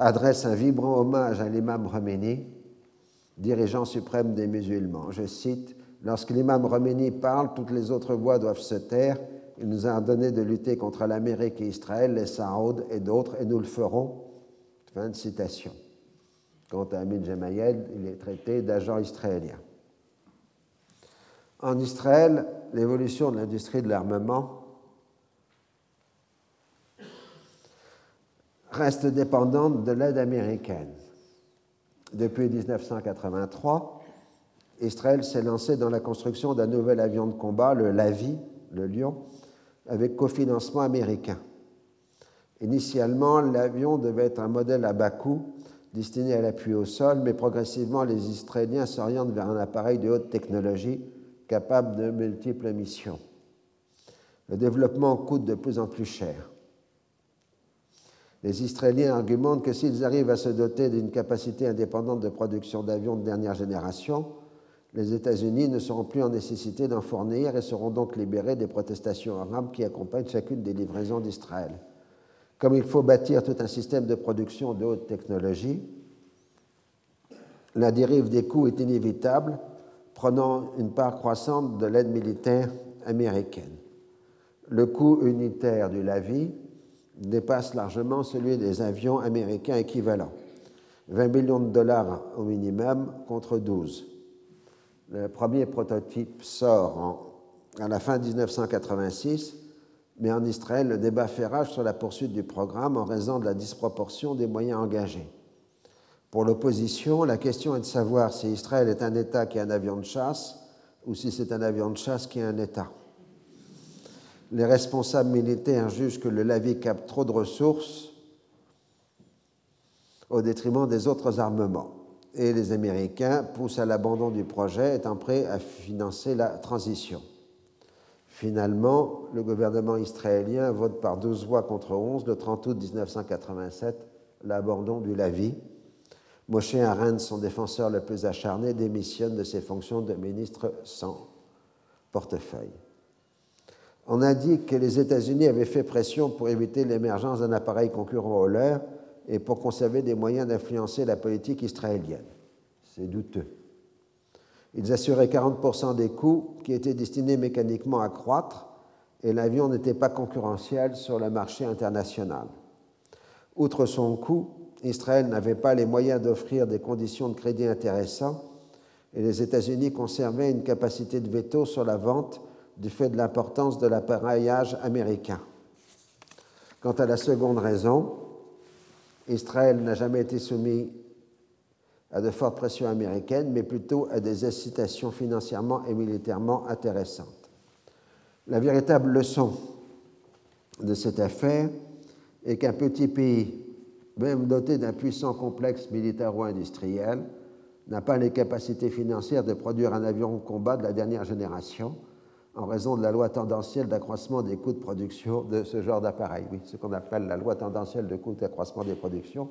adresse un vibrant hommage à l'imam Khomeini, dirigeant suprême des musulmans. Je cite Lorsque l'imam Khomeini parle, toutes les autres voix doivent se taire. Il nous a ordonné de lutter contre l'Amérique et Israël, les Saouds et d'autres, et nous le ferons. Fin de citation. Quant à Amin Gemayel, il est traité d'agent israélien. En Israël, l'évolution de l'industrie de l'armement reste dépendante de l'aide américaine. Depuis 1983, Israël s'est lancé dans la construction d'un nouvel avion de combat, le Lavi, le Lion, avec cofinancement américain. Initialement, l'avion devait être un modèle à bas coût destiné à l'appui au sol, mais progressivement, les Israéliens s'orientent vers un appareil de haute technologie capable de multiples missions. Le développement coûte de plus en plus cher. Les Israéliens argumentent que s'ils arrivent à se doter d'une capacité indépendante de production d'avions de dernière génération, les États-Unis ne seront plus en nécessité d'en fournir et seront donc libérés des protestations arabes qui accompagnent chacune des livraisons d'Israël. Comme il faut bâtir tout un système de production de haute technologie, la dérive des coûts est inévitable, prenant une part croissante de l'aide militaire américaine. Le coût unitaire du Lavi dépasse largement celui des avions américains équivalents. 20 millions de dollars au minimum contre 12. Le premier prototype sort à la fin 1986, mais en Israël, le débat fait rage sur la poursuite du programme en raison de la disproportion des moyens engagés. Pour l'opposition, la question est de savoir si Israël est un État qui a un avion de chasse ou si c'est un avion de chasse qui a un État les responsables militaires jugent que le Lavi capte trop de ressources au détriment des autres armements. Et les Américains poussent à l'abandon du projet, étant prêts à financer la transition. Finalement, le gouvernement israélien vote par 12 voix contre 11 le 30 août 1987 l'abandon du Lavi. Moshe Arendt, son défenseur le plus acharné, démissionne de ses fonctions de ministre sans portefeuille. On dit que les États-Unis avaient fait pression pour éviter l'émergence d'un appareil concurrent au leur et pour conserver des moyens d'influencer la politique israélienne. C'est douteux. Ils assuraient 40% des coûts qui étaient destinés mécaniquement à croître et l'avion n'était pas concurrentiel sur le marché international. Outre son coût, Israël n'avait pas les moyens d'offrir des conditions de crédit intéressantes et les États-Unis conservaient une capacité de veto sur la vente du fait de l'importance de l'appareillage américain. Quant à la seconde raison, Israël n'a jamais été soumis à de fortes pressions américaines, mais plutôt à des incitations financièrement et militairement intéressantes. La véritable leçon de cette affaire est qu'un petit pays, même doté d'un puissant complexe militaro-industriel, n'a pas les capacités financières de produire un avion de combat de la dernière génération en raison de la loi tendancielle d'accroissement des coûts de production de ce genre d'appareil. Oui, ce qu'on appelle la loi tendancielle de coûts d'accroissement des productions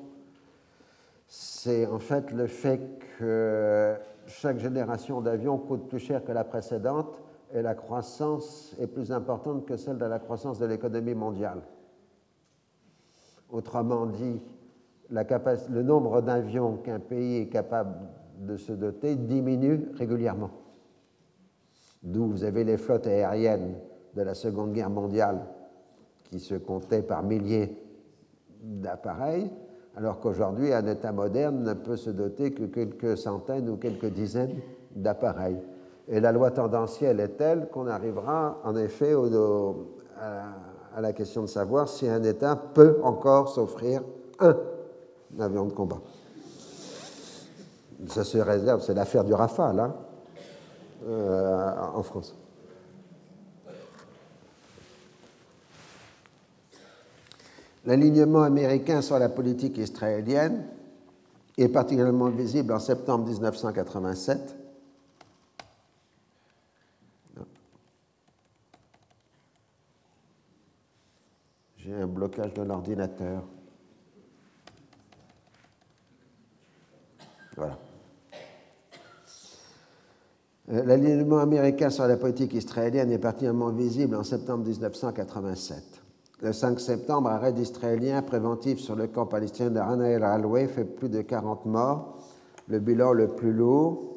c'est en fait le fait que chaque génération d'avions coûte plus cher que la précédente et la croissance est plus importante que celle de la croissance de l'économie mondiale. Autrement dit, le nombre d'avions qu'un pays est capable de se doter diminue régulièrement. D'où vous avez les flottes aériennes de la Seconde Guerre mondiale qui se comptaient par milliers d'appareils, alors qu'aujourd'hui, un État moderne ne peut se doter que quelques centaines ou quelques dizaines d'appareils. Et la loi tendancielle est telle qu'on arrivera en effet à la question de savoir si un État peut encore s'offrir un avion de combat. Ça se réserve, c'est l'affaire du Rafale hein, en France. L'alignement américain sur la politique israélienne est particulièrement visible en septembre 1987. J'ai un blocage de l'ordinateur. Voilà. Euh, l'alignement américain sur la politique israélienne est particulièrement visible en septembre 1987. Le 5 septembre, un raid israélien préventif sur le camp palestinien de Rana el Alway fait plus de 40 morts, le bilan le plus lourd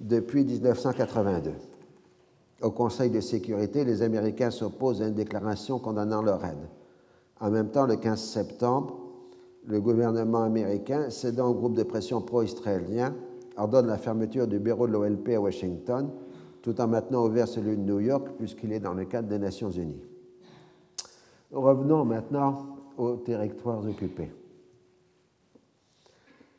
depuis 1982. Au Conseil de sécurité, les Américains s'opposent à une déclaration condamnant le raid. En même temps, le 15 septembre, le gouvernement américain, cédant au groupe de pression pro-israélien, ordonne la fermeture du bureau de l'OLP à Washington, tout en maintenant ouvert celui de New York, puisqu'il est dans le cadre des Nations Unies. Revenons maintenant aux territoires occupés.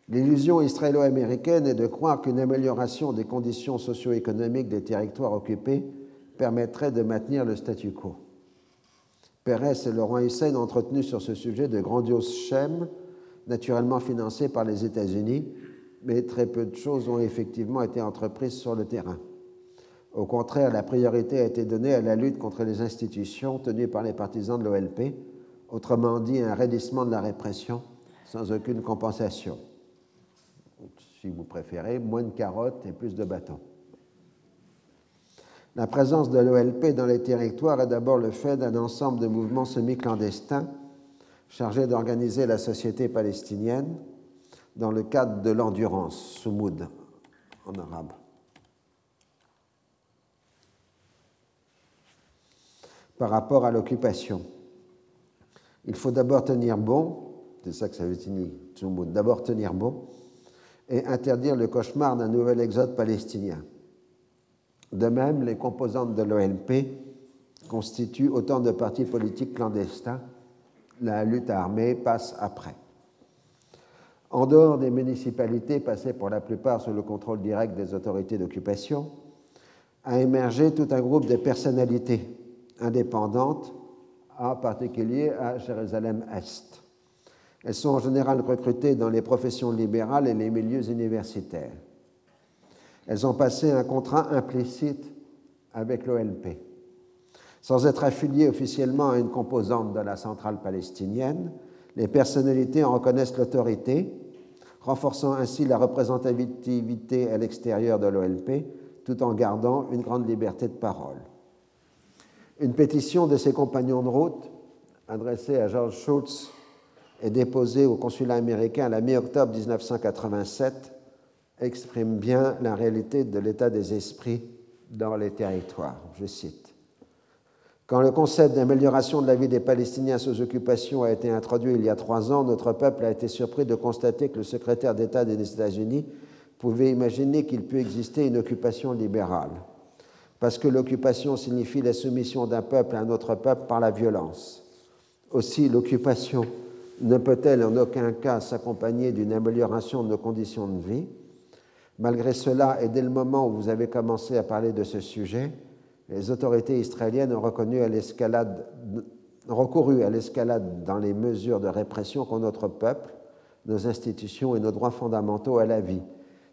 L'illusion israélo-américaine est de croire qu'une amélioration des conditions socio-économiques des territoires occupés permettrait de maintenir le statu quo. Pérez et Laurent Hussein ont entretenu sur ce sujet de grandioses schèmes, naturellement financés par les États-Unis, mais très peu de choses ont effectivement été entreprises sur le terrain. Au contraire, la priorité a été donnée à la lutte contre les institutions tenues par les partisans de l'OLP, autrement dit un raidissement de la répression sans aucune compensation. Si vous préférez, moins de carottes et plus de bâtons. La présence de l'OLP dans les territoires est d'abord le fait d'un ensemble de mouvements semi-clandestins chargés d'organiser la société palestinienne dans le cadre de l'endurance, soumoud en arabe. par rapport à l'occupation. Il faut d'abord tenir bon, c'est ça que ça veut dire, d'abord tenir bon, et interdire le cauchemar d'un nouvel exode palestinien. De même, les composantes de l'OLP constituent autant de partis politiques clandestins. La lutte armée passe après. En dehors des municipalités passées pour la plupart sous le contrôle direct des autorités d'occupation, a émergé tout un groupe de personnalités indépendantes, en particulier à Jérusalem-Est. Elles sont en général recrutées dans les professions libérales et les milieux universitaires. Elles ont passé un contrat implicite avec l'OLP. Sans être affiliées officiellement à une composante de la centrale palestinienne, les personnalités en reconnaissent l'autorité, renforçant ainsi la représentativité à l'extérieur de l'OLP, tout en gardant une grande liberté de parole. Une pétition de ses compagnons de route, adressée à George Schultz et déposé au consulat américain à la mi-octobre 1987 exprime bien la réalité de l'état des esprits dans les territoires. Je cite. Quand le concept d'amélioration de la vie des Palestiniens sous occupation a été introduit il y a trois ans, notre peuple a été surpris de constater que le secrétaire d'État des États-Unis pouvait imaginer qu'il peut exister une occupation libérale, parce que l'occupation signifie la soumission d'un peuple à un autre peuple par la violence. Aussi, l'occupation ne peut-elle en aucun cas s'accompagner d'une amélioration de nos conditions de vie? Malgré cela, et dès le moment où vous avez commencé à parler de ce sujet, les autorités israéliennes ont recouru à l'escalade dans les mesures de répression contre notre peuple, nos institutions et nos droits fondamentaux à la vie.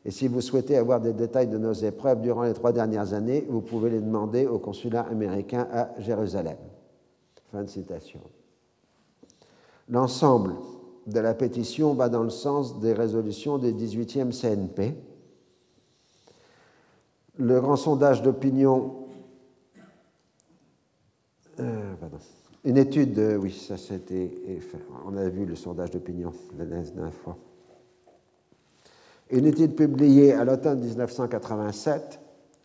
Et si vous souhaitez avoir des détails de nos épreuves durant les trois dernières années, vous pouvez les demander au consulat américain à Jérusalem. Fin de citation. L'ensemble de la pétition va dans le sens des résolutions des 18e CNP. Le grand sondage d'opinion euh, Une étude, oui, ça c'était. On a vu le sondage publiée à l'automne 1987,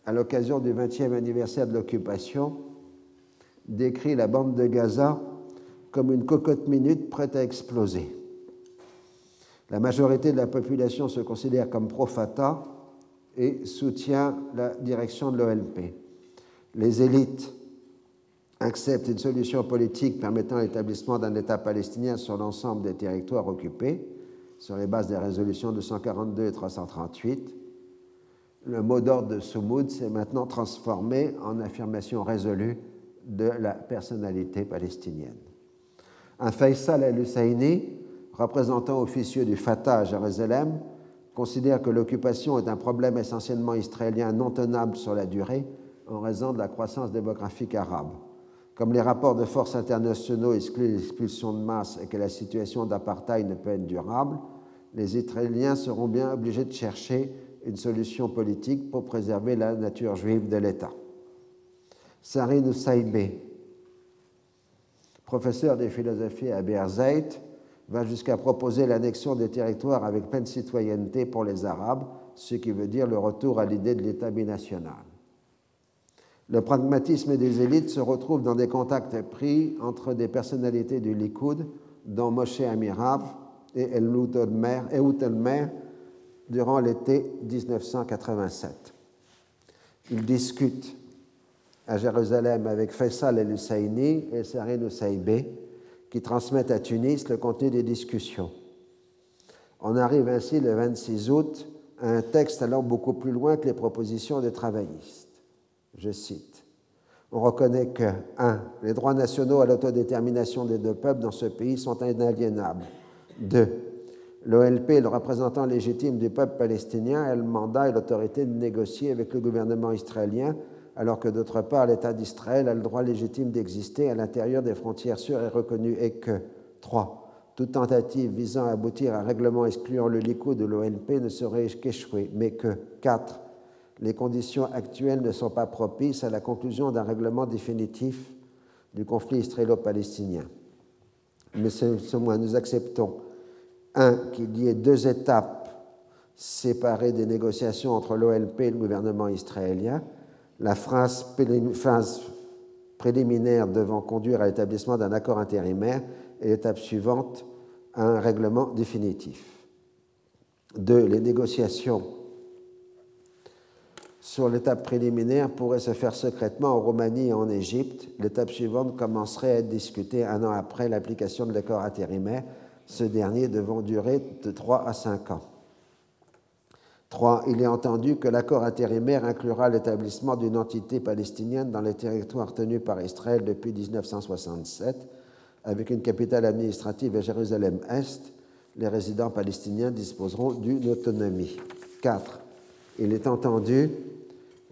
à l'occasion du 20e anniversaire de l'occupation, décrit la bande de Gaza comme une cocotte minute prête à exploser. La majorité de la population se considère comme pro-Fatah et soutient la direction de l'OLP. Les élites accepte une solution politique permettant l'établissement d'un État palestinien sur l'ensemble des territoires occupés, sur les bases des résolutions 242 et 338, le mot d'ordre de Soumoud s'est maintenant transformé en affirmation résolue de la personnalité palestinienne. Un Faisal el-Husseini, représentant officieux du Fatah à Jérusalem, considère que l'occupation est un problème essentiellement israélien non tenable sur la durée en raison de la croissance démographique arabe. Comme les rapports de forces internationaux excluent l'expulsion de masse et que la situation d'apartheid ne peut être durable, les Israéliens seront bien obligés de chercher une solution politique pour préserver la nature juive de l'État. Sarin Saïbé, professeur de philosophie à Berzeit, va jusqu'à proposer l'annexion des territoires avec pleine citoyenneté pour les Arabes, ce qui veut dire le retour à l'idée de l'État binational. Le pragmatisme des élites se retrouve dans des contacts pris entre des personnalités du Likoud, dont Moshe Amirav et Ehud durant l'été 1987. Ils discutent à Jérusalem avec Faisal el-Husseini et Sarin Saïbé, qui transmettent à Tunis le contenu des discussions. On arrive ainsi le 26 août à un texte allant beaucoup plus loin que les propositions des travaillistes. Je cite. On reconnaît que 1. Les droits nationaux à l'autodétermination des deux peuples dans ce pays sont inaliénables. 2. L'OLP est le représentant légitime du peuple palestinien a le mandat et l'autorité de négocier avec le gouvernement israélien, alors que d'autre part, l'État d'Israël a le droit légitime d'exister à l'intérieur des frontières sûres et reconnues, et que 3. Toute tentative visant à aboutir à un règlement excluant le Likoud de l'OLP ne serait qu'échouée, mais que 4 les conditions actuelles ne sont pas propices à la conclusion d'un règlement définitif du conflit israélo-palestinien. Mais moins, nous acceptons, un, qu'il y ait deux étapes séparées des négociations entre l'OLP et le gouvernement israélien, la phase préliminaire devant conduire à l'établissement d'un accord intérimaire et l'étape suivante à un règlement définitif. Deux, les négociations sur l'étape préliminaire pourrait se faire secrètement en Roumanie et en Égypte. L'étape suivante commencerait à être discutée un an après l'application de l'accord intérimaire, ce dernier devant durer de 3 à 5 ans. 3. Il est entendu que l'accord intérimaire inclura l'établissement d'une entité palestinienne dans les territoires tenus par Israël depuis 1967, avec une capitale administrative à Jérusalem-Est. Les résidents palestiniens disposeront d'une autonomie. 4. Il est entendu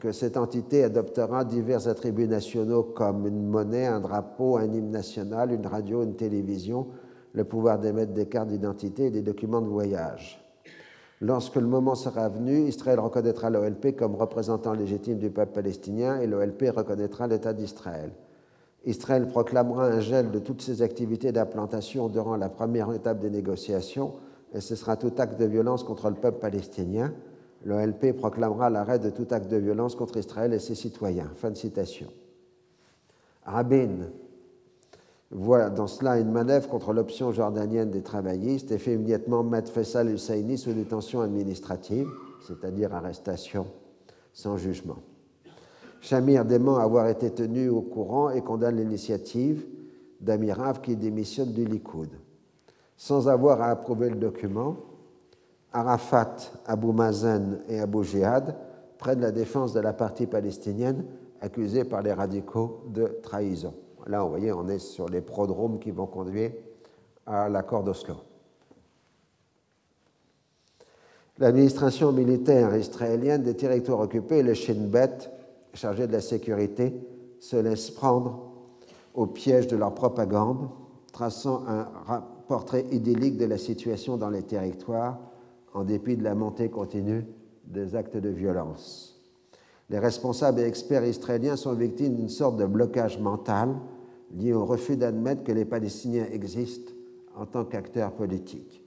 que cette entité adoptera divers attributs nationaux comme une monnaie, un drapeau, un hymne national, une radio, une télévision, le pouvoir d'émettre des cartes d'identité et des documents de voyage. Lorsque le moment sera venu, Israël reconnaîtra l'OLP comme représentant légitime du peuple palestinien et l'OLP reconnaîtra l'État d'Israël. Israël proclamera un gel de toutes ses activités d'implantation durant la première étape des négociations et ce sera tout acte de violence contre le peuple palestinien. L'OLP proclamera l'arrêt de tout acte de violence contre Israël et ses citoyens. Fin de citation. Rabin voit dans cela une manœuvre contre l'option jordanienne des travaillistes et fait immédiatement mettre Faisal Husseini sous détention administrative, c'est-à-dire arrestation sans jugement. Shamir dément avoir été tenu au courant et condamne l'initiative d'Amirav qui démissionne du Likoud. Sans avoir à approuver le document, Arafat, Abu Mazen et Abu Jihad prennent la défense de la partie palestinienne accusée par les radicaux de trahison. Là, vous voyez, on est sur les prodromes qui vont conduire à l'accord d'Oslo. L'administration militaire israélienne des territoires occupés, le Shin Bet, chargé de la sécurité, se laisse prendre au piège de leur propagande, traçant un portrait idyllique de la situation dans les territoires, en dépit de la montée continue des actes de violence. Les responsables et experts israéliens sont victimes d'une sorte de blocage mental lié au refus d'admettre que les Palestiniens existent en tant qu'acteurs politiques.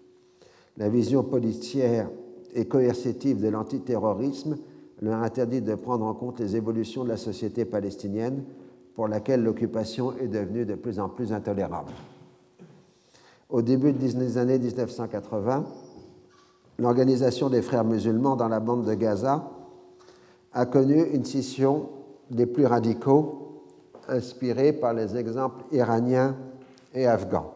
La vision policière et coercitive de l'antiterrorisme leur interdit de prendre en compte les évolutions de la société palestinienne pour laquelle l'occupation est devenue de plus en plus intolérable. Au début des années 1980, l'Organisation des frères musulmans dans la bande de Gaza a connu une scission des plus radicaux inspirés par les exemples iraniens et afghans.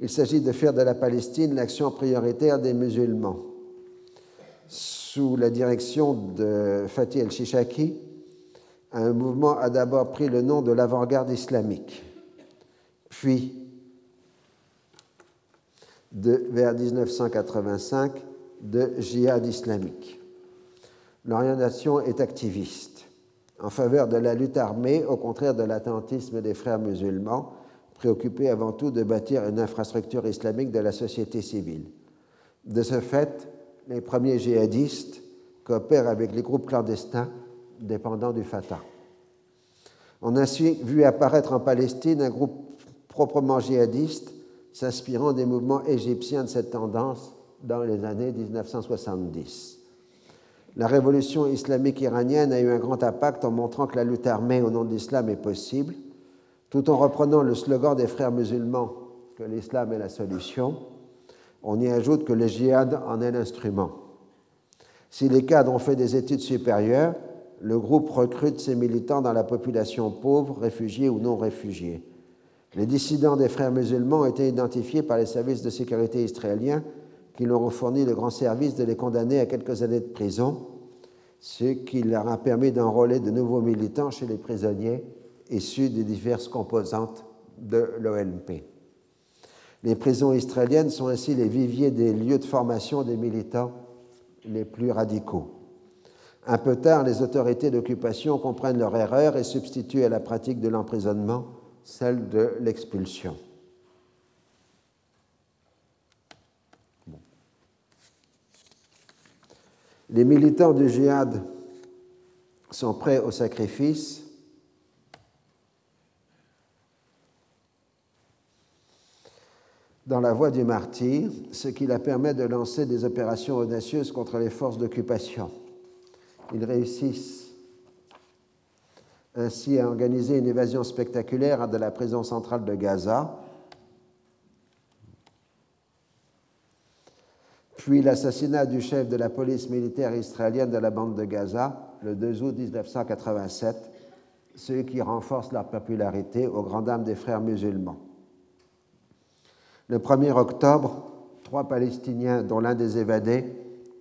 Il s'agit de faire de la Palestine l'action prioritaire des musulmans. Sous la direction de Fatih el-Shishaki, un mouvement a d'abord pris le nom de l'avant-garde islamique, puis, de, vers 1985, de djihad islamique. L'orientation est activiste, en faveur de la lutte armée, au contraire de l'attentisme des frères musulmans, préoccupés avant tout de bâtir une infrastructure islamique de la société civile. De ce fait, les premiers djihadistes coopèrent avec les groupes clandestins dépendants du Fatah. On a vu apparaître en Palestine un groupe proprement djihadiste s'inspirant des mouvements égyptiens de cette tendance dans les années 1970. La révolution islamique iranienne a eu un grand impact en montrant que la lutte armée au nom de l'islam est possible, tout en reprenant le slogan des frères musulmans que l'islam est la solution. On y ajoute que le djihad en est l'instrument. Si les cadres ont fait des études supérieures, le groupe recrute ses militants dans la population pauvre, réfugiée ou non réfugiée. Les dissidents des frères musulmans ont été identifiés par les services de sécurité israéliens qui leur ont fourni le grand service de les condamner à quelques années de prison, ce qui leur a permis d'enrôler de nouveaux militants chez les prisonniers issus des diverses composantes de l'ONP. Les prisons israéliennes sont ainsi les viviers des lieux de formation des militants les plus radicaux. Un peu tard, les autorités d'occupation comprennent leur erreur et substituent à la pratique de l'emprisonnement celle de l'expulsion. Les militants du djihad sont prêts au sacrifice. dans la voie du martyr, ce qui leur permet de lancer des opérations audacieuses contre les forces d'occupation. Ils réussissent ainsi à organiser une évasion spectaculaire de la prison centrale de Gaza, puis l'assassinat du chef de la police militaire israélienne de la bande de Gaza le 2 août 1987, ce qui renforce leur popularité aux grandes dames des frères musulmans. Le 1er octobre, trois Palestiniens, dont l'un des évadés,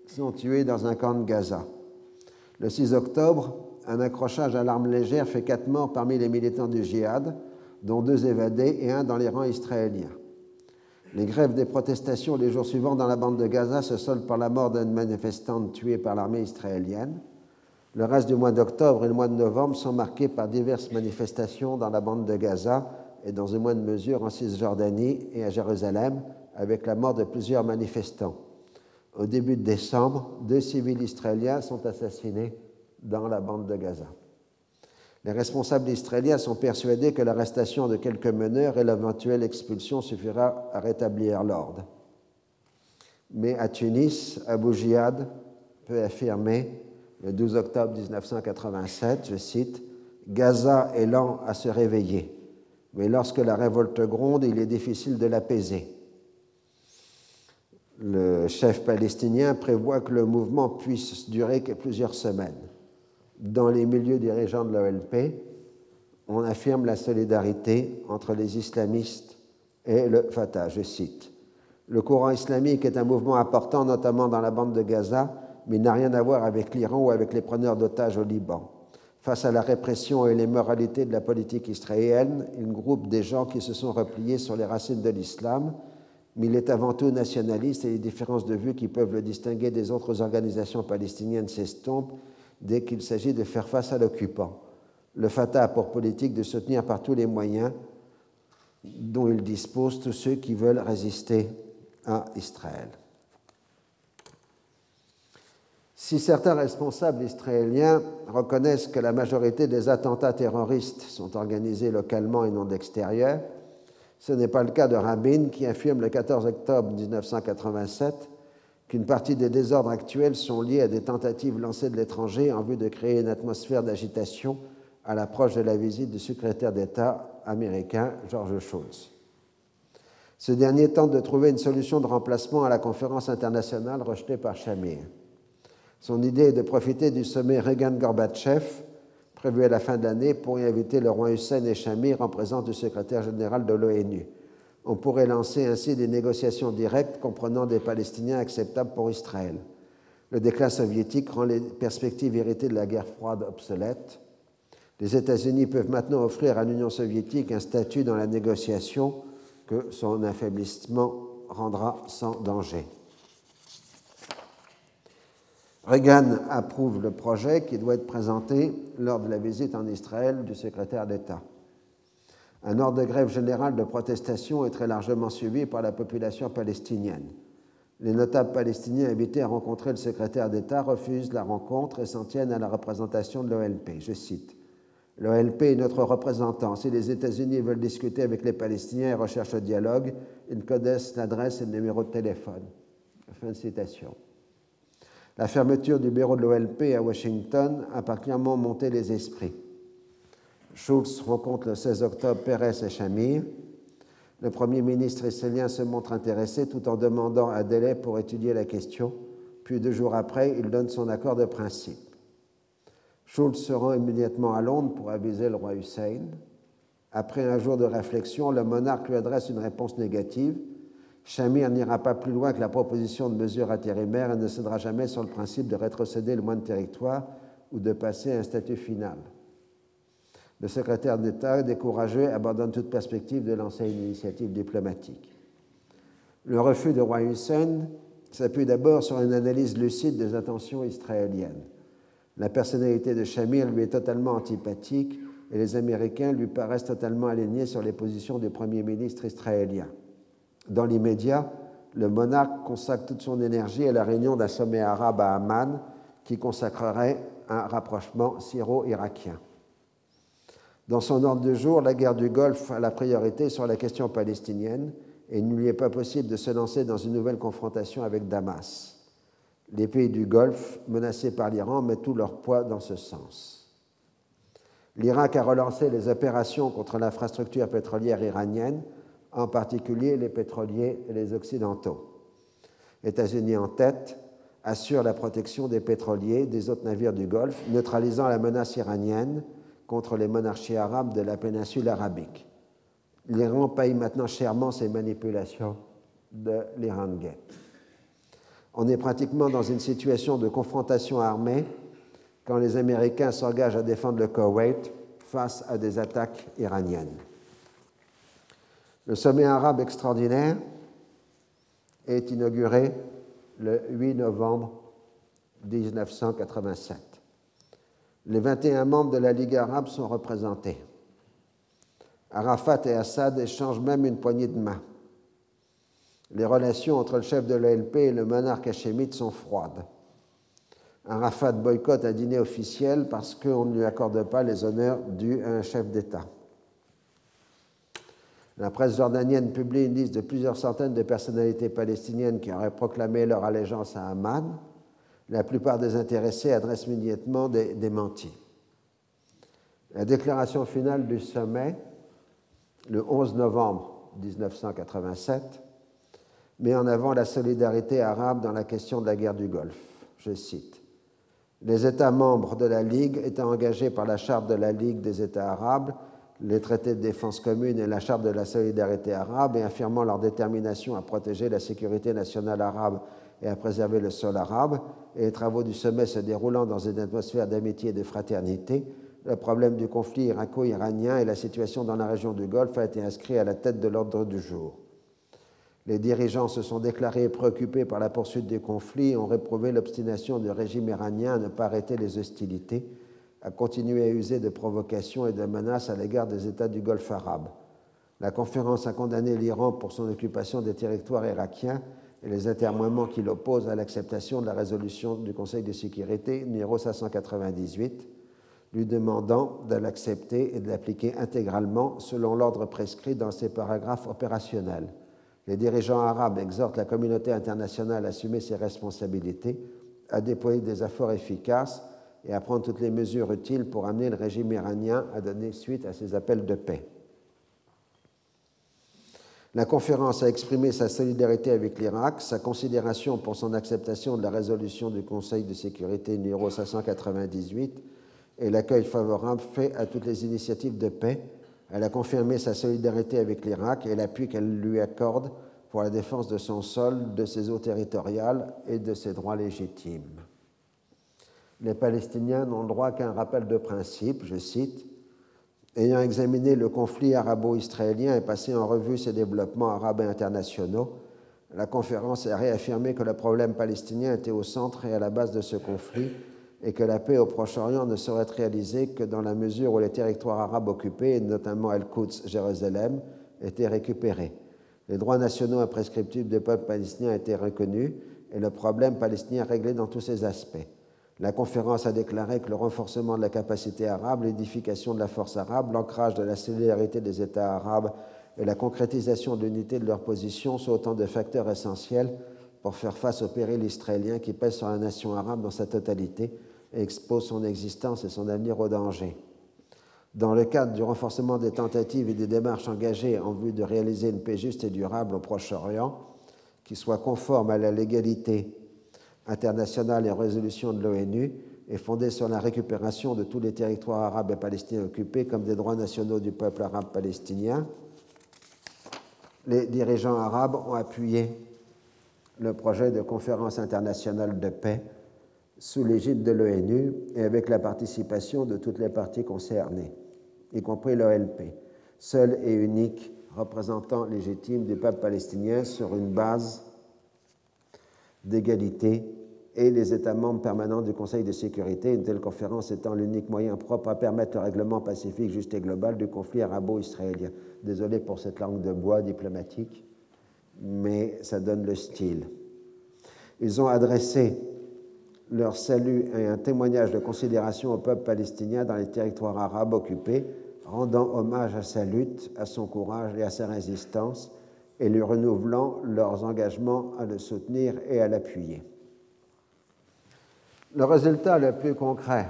sont tués dans un camp de Gaza. Le 6 octobre, un accrochage à l'arme légère fait quatre morts parmi les militants du djihad, dont deux évadés et un dans les rangs israéliens. Les grèves des protestations les jours suivants dans la bande de Gaza se soldent par la mort d'une manifestante tuée par l'armée israélienne. Le reste du mois d'octobre et le mois de novembre sont marqués par diverses manifestations dans la bande de Gaza et dans une moindre mesure en Cisjordanie et à Jérusalem, avec la mort de plusieurs manifestants. Au début de décembre, deux civils israéliens sont assassinés dans la bande de Gaza. Les responsables israéliens sont persuadés que l'arrestation de quelques meneurs et l'éventuelle expulsion suffira à rétablir l'ordre. Mais à Tunis, Abu Jihad peut affirmer, le 12 octobre 1987, je cite, Gaza est lent à se réveiller, mais lorsque la révolte gronde, il est difficile de l'apaiser. Le chef palestinien prévoit que le mouvement puisse durer plusieurs semaines. Dans les milieux dirigeants de l'OLP, on affirme la solidarité entre les islamistes et le Fatah. Je cite Le courant islamique est un mouvement important, notamment dans la bande de Gaza, mais il n'a rien à voir avec l'Iran ou avec les preneurs d'otages au Liban. Face à la répression et les moralités de la politique israélienne, il groupe des gens qui se sont repliés sur les racines de l'islam, mais il est avant tout nationaliste et les différences de vue qui peuvent le distinguer des autres organisations palestiniennes s'estompent dès qu'il s'agit de faire face à l'occupant. Le Fatah a pour politique de soutenir par tous les moyens dont il dispose tous ceux qui veulent résister à Israël. Si certains responsables israéliens reconnaissent que la majorité des attentats terroristes sont organisés localement et non d'extérieur, ce n'est pas le cas de Rabin qui affirme le 14 octobre 1987 qu'une partie des désordres actuels sont liés à des tentatives lancées de l'étranger en vue de créer une atmosphère d'agitation à l'approche de la visite du secrétaire d'État américain George Shultz. Ce dernier tente de trouver une solution de remplacement à la conférence internationale rejetée par Shamir. Son idée est de profiter du sommet Reagan-Gorbatchev prévu à la fin de l'année pour y inviter le roi Hussein et Shamir en présence du secrétaire général de l'ONU. On pourrait lancer ainsi des négociations directes comprenant des Palestiniens acceptables pour Israël. Le déclin soviétique rend les perspectives héritées de la guerre froide obsolètes. Les États-Unis peuvent maintenant offrir à l'Union soviétique un statut dans la négociation que son affaiblissement rendra sans danger. Reagan approuve le projet qui doit être présenté lors de la visite en Israël du secrétaire d'État. Un ordre de grève général de protestation est très largement suivi par la population palestinienne. Les notables palestiniens invités à rencontrer le secrétaire d'État refusent la rencontre et s'en tiennent à la représentation de l'OLP. Je cite L'OLP est notre représentant. Si les États-Unis veulent discuter avec les Palestiniens et recherchent le dialogue, ils connaissent l'adresse et le numéro de téléphone. Fin de citation. La fermeture du bureau de l'OLP à Washington a particulièrement monté les esprits. Schulz rencontre le 16 octobre Pérez et Shamir. Le Premier ministre israélien se montre intéressé tout en demandant un délai pour étudier la question. Puis deux jours après, il donne son accord de principe. Schulz se rend immédiatement à Londres pour aviser le roi Hussein. Après un jour de réflexion, le monarque lui adresse une réponse négative Shamir n'ira pas plus loin que la proposition de mesures intérimaires et ne cédera jamais sur le principe de rétrocéder le moins de territoire ou de passer à un statut final. Le secrétaire d'État, découragé, abandonne toute perspective de lancer une initiative diplomatique. Le refus de roi Hussein s'appuie d'abord sur une analyse lucide des intentions israéliennes. La personnalité de Shamir lui est totalement antipathique et les Américains lui paraissent totalement alignés sur les positions du Premier ministre israélien. Dans l'immédiat, le monarque consacre toute son énergie à la réunion d'un sommet arabe à Amman qui consacrerait un rapprochement syro-irakien. Dans son ordre de jour, la guerre du Golfe a la priorité sur la question palestinienne et il ne lui est pas possible de se lancer dans une nouvelle confrontation avec Damas. Les pays du Golfe, menacés par l'Iran, mettent tout leur poids dans ce sens. L'Irak a relancé les opérations contre l'infrastructure pétrolière iranienne en particulier les pétroliers et les occidentaux. États-Unis en tête assure la protection des pétroliers des autres navires du Golfe, neutralisant la menace iranienne contre les monarchies arabes de la péninsule arabique. L'Iran paye maintenant chèrement ses manipulations de l'Iran Gate. On est pratiquement dans une situation de confrontation armée quand les Américains s'engagent à défendre le Koweït face à des attaques iraniennes. Le sommet arabe extraordinaire est inauguré le 8 novembre 1987. Les 21 membres de la Ligue arabe sont représentés. Arafat et Assad échangent même une poignée de main. Les relations entre le chef de l'OLP et le monarque hachémite sont froides. Arafat boycotte un dîner officiel parce qu'on ne lui accorde pas les honneurs dus à un chef d'État. La presse jordanienne publie une liste de plusieurs centaines de personnalités palestiniennes qui auraient proclamé leur allégeance à Amman. La plupart des intéressés adressent immédiatement des démentis. La déclaration finale du sommet, le 11 novembre 1987, met en avant la solidarité arabe dans la question de la guerre du Golfe. Je cite Les États membres de la Ligue étant engagés par la Charte de la Ligue des États arabes, les traités de défense commune et la Charte de la solidarité arabe, et affirmant leur détermination à protéger la sécurité nationale arabe et à préserver le sol arabe, et les travaux du sommet se déroulant dans une atmosphère d'amitié et de fraternité, le problème du conflit irako-iranien et la situation dans la région du Golfe a été inscrit à la tête de l'ordre du jour. Les dirigeants se sont déclarés préoccupés par la poursuite des conflits et ont réprouvé l'obstination du régime iranien à ne pas arrêter les hostilités, à continuer à user de provocations et de menaces à l'égard des États du Golfe arabe. La conférence a condamné l'Iran pour son occupation des territoires irakiens et les atermoiements qui l'opposent à l'acceptation de la résolution du Conseil de sécurité numéro 598 lui demandant de l'accepter et de l'appliquer intégralement selon l'ordre prescrit dans ses paragraphes opérationnels. Les dirigeants arabes exhortent la communauté internationale à assumer ses responsabilités, à déployer des efforts efficaces et à prendre toutes les mesures utiles pour amener le régime iranien à donner suite à ses appels de paix. La conférence a exprimé sa solidarité avec l'Irak, sa considération pour son acceptation de la résolution du Conseil de sécurité numéro 598 et l'accueil favorable fait à toutes les initiatives de paix. Elle a confirmé sa solidarité avec l'Irak et l'appui qu'elle lui accorde pour la défense de son sol, de ses eaux territoriales et de ses droits légitimes. Les Palestiniens n'ont droit qu'à un rappel de principe, je cite, Ayant examiné le conflit arabo-israélien et passé en revue ses développements arabes et internationaux, la conférence a réaffirmé que le problème palestinien était au centre et à la base de ce conflit et que la paix au Proche-Orient ne serait réalisée que dans la mesure où les territoires arabes occupés, notamment El-Quds, Jérusalem, étaient récupérés. Les droits nationaux imprescriptibles des peuples palestiniens étaient reconnus et le problème palestinien réglé dans tous ses aspects. La conférence a déclaré que le renforcement de la capacité arabe, l'édification de la force arabe, l'ancrage de la solidarité des États arabes et la concrétisation de l'unité de leur position sont autant de facteurs essentiels pour faire face au péril israélien qui pèse sur la nation arabe dans sa totalité et expose son existence et son avenir au danger. Dans le cadre du renforcement des tentatives et des démarches engagées en vue de réaliser une paix juste et durable au Proche-Orient, qui soit conforme à la légalité internationale et aux résolutions de l'ONU, et fondée sur la récupération de tous les territoires arabes et palestiniens occupés comme des droits nationaux du peuple arabe palestinien, les dirigeants arabes ont appuyé le projet de conférence internationale de paix sous l'égide de l'ONU et avec la participation de toutes les parties concernées, y compris l'OLP, seul et unique représentant légitime du peuple palestinien sur une base d'égalité et les États membres permanents du Conseil de sécurité, une telle conférence étant l'unique moyen propre à permettre le règlement pacifique juste et global du conflit arabo-israélien. Désolé pour cette langue de bois diplomatique, mais ça donne le style. Ils ont adressé leur salut et un témoignage de considération au peuple palestinien dans les territoires arabes occupés, rendant hommage à sa lutte, à son courage et à sa résistance, et lui renouvelant leurs engagements à le soutenir et à l'appuyer. Le résultat le plus concret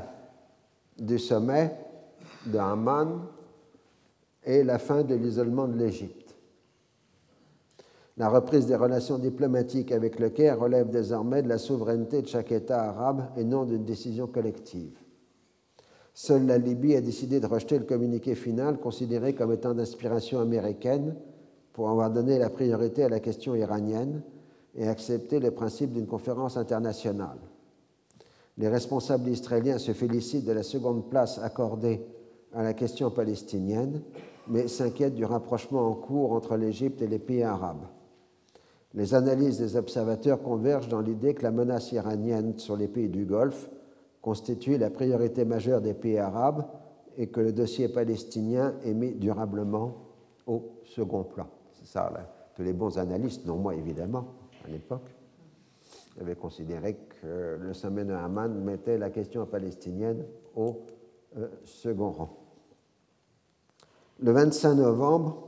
du sommet de Amman est la fin de l'isolement de l'Égypte. La reprise des relations diplomatiques avec le Caire relève désormais de la souveraineté de chaque État arabe et non d'une décision collective. Seule la Libye a décidé de rejeter le communiqué final considéré comme étant d'inspiration américaine pour avoir donné la priorité à la question iranienne et accepter le principe d'une conférence internationale. Les responsables israéliens se félicitent de la seconde place accordée à la question palestinienne, mais s'inquiètent du rapprochement en cours entre l'Égypte et les pays arabes. Les analyses des observateurs convergent dans l'idée que la menace iranienne sur les pays du Golfe constitue la priorité majeure des pays arabes et que le dossier palestinien est mis durablement au second plan. C'est ça les bons analystes, non moi évidemment, à l'époque, avait considéré que le sommet de Haman mettait la question palestinienne au euh, second rang. Le 25 novembre,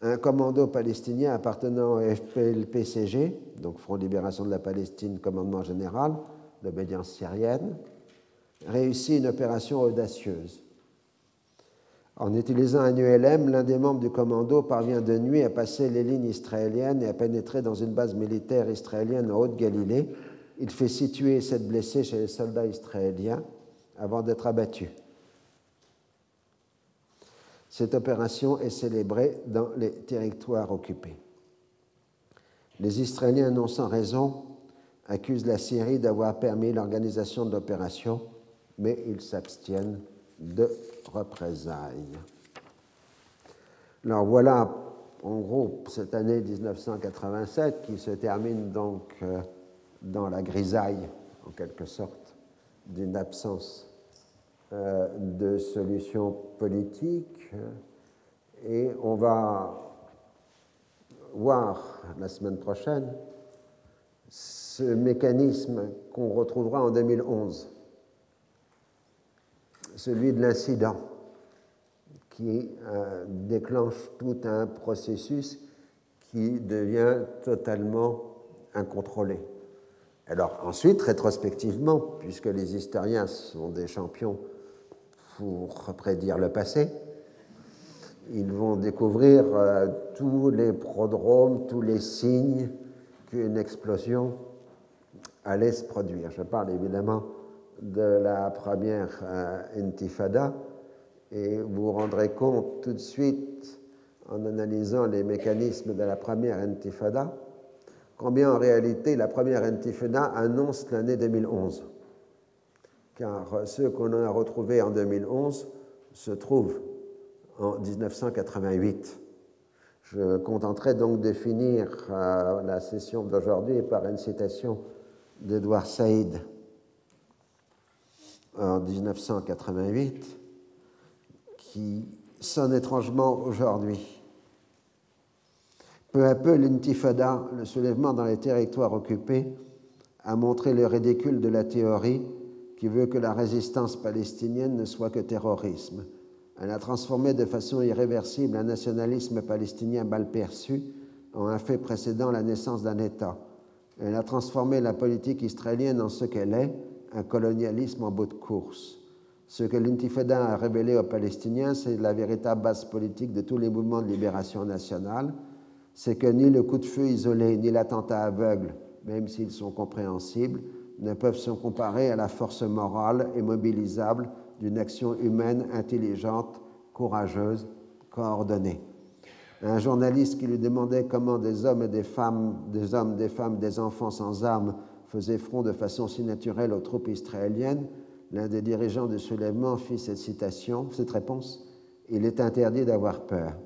un commando palestinien appartenant au FPLPCG, donc Front de Libération de la Palestine, commandement général d'obédience syrienne, réussit une opération audacieuse. En utilisant un ULM, l'un des membres du commando parvient de nuit à passer les lignes israéliennes et à pénétrer dans une base militaire israélienne en Haute-Galilée. Il fait situer cette blessée chez les soldats israéliens avant d'être abattu. Cette opération est célébrée dans les territoires occupés. Les Israéliens, non sans raison, accusent la Syrie d'avoir permis l'organisation de l'opération, mais ils s'abstiennent de représailles. Alors voilà, en gros, cette année 1987 qui se termine donc euh, dans la grisaille, en quelque sorte, d'une absence euh, de solution politique. Et on va voir la semaine prochaine ce mécanisme qu'on retrouvera en 2011 celui de l'incident, qui euh, déclenche tout un processus qui devient totalement incontrôlé. Alors ensuite, rétrospectivement, puisque les historiens sont des champions pour prédire le passé, ils vont découvrir euh, tous les prodromes, tous les signes qu'une explosion allait se produire. Je parle évidemment de la première euh, intifada et vous vous rendrez compte tout de suite en analysant les mécanismes de la première intifada combien en réalité la première intifada annonce l'année 2011 car ceux qu'on a retrouvés en 2011 se trouvent en 1988. Je contenterai donc de finir euh, la session d'aujourd'hui par une citation d'Edouard Saïd en 1988 qui sonne étrangement aujourd'hui. Peu à peu, l'intifada, le soulèvement dans les territoires occupés, a montré le ridicule de la théorie qui veut que la résistance palestinienne ne soit que terrorisme. Elle a transformé de façon irréversible un nationalisme palestinien mal perçu en un fait précédant la naissance d'un État. Elle a transformé la politique israélienne en ce qu'elle est, un colonialisme en bout de course. Ce que l'intifada a révélé aux Palestiniens, c'est la véritable base politique de tous les mouvements de libération nationale. C'est que ni le coup de feu isolé, ni l'attentat aveugle, même s'ils sont compréhensibles, ne peuvent se comparer à la force morale et mobilisable d'une action humaine intelligente, courageuse, coordonnée. Un journaliste qui lui demandait comment des hommes et des femmes, des hommes, des femmes, des enfants sans armes faisait front de façon si naturelle aux troupes israéliennes, l'un des dirigeants du soulèvement fit cette citation, cette réponse Il est interdit d'avoir peur.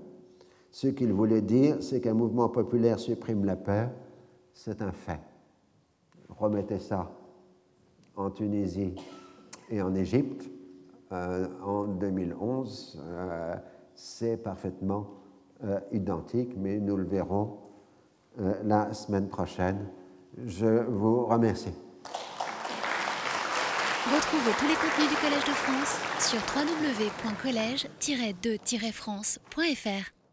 Ce qu'il voulait dire, c'est qu'un mouvement populaire supprime la peur, c'est un fait. Remettez ça en Tunisie et en Égypte euh, en 2011, euh, c'est parfaitement euh, identique, mais nous le verrons la semaine prochaine. Je vous remercie. Retrouvez tous les contenus du Collège de France sur www.colège-2-france.fr.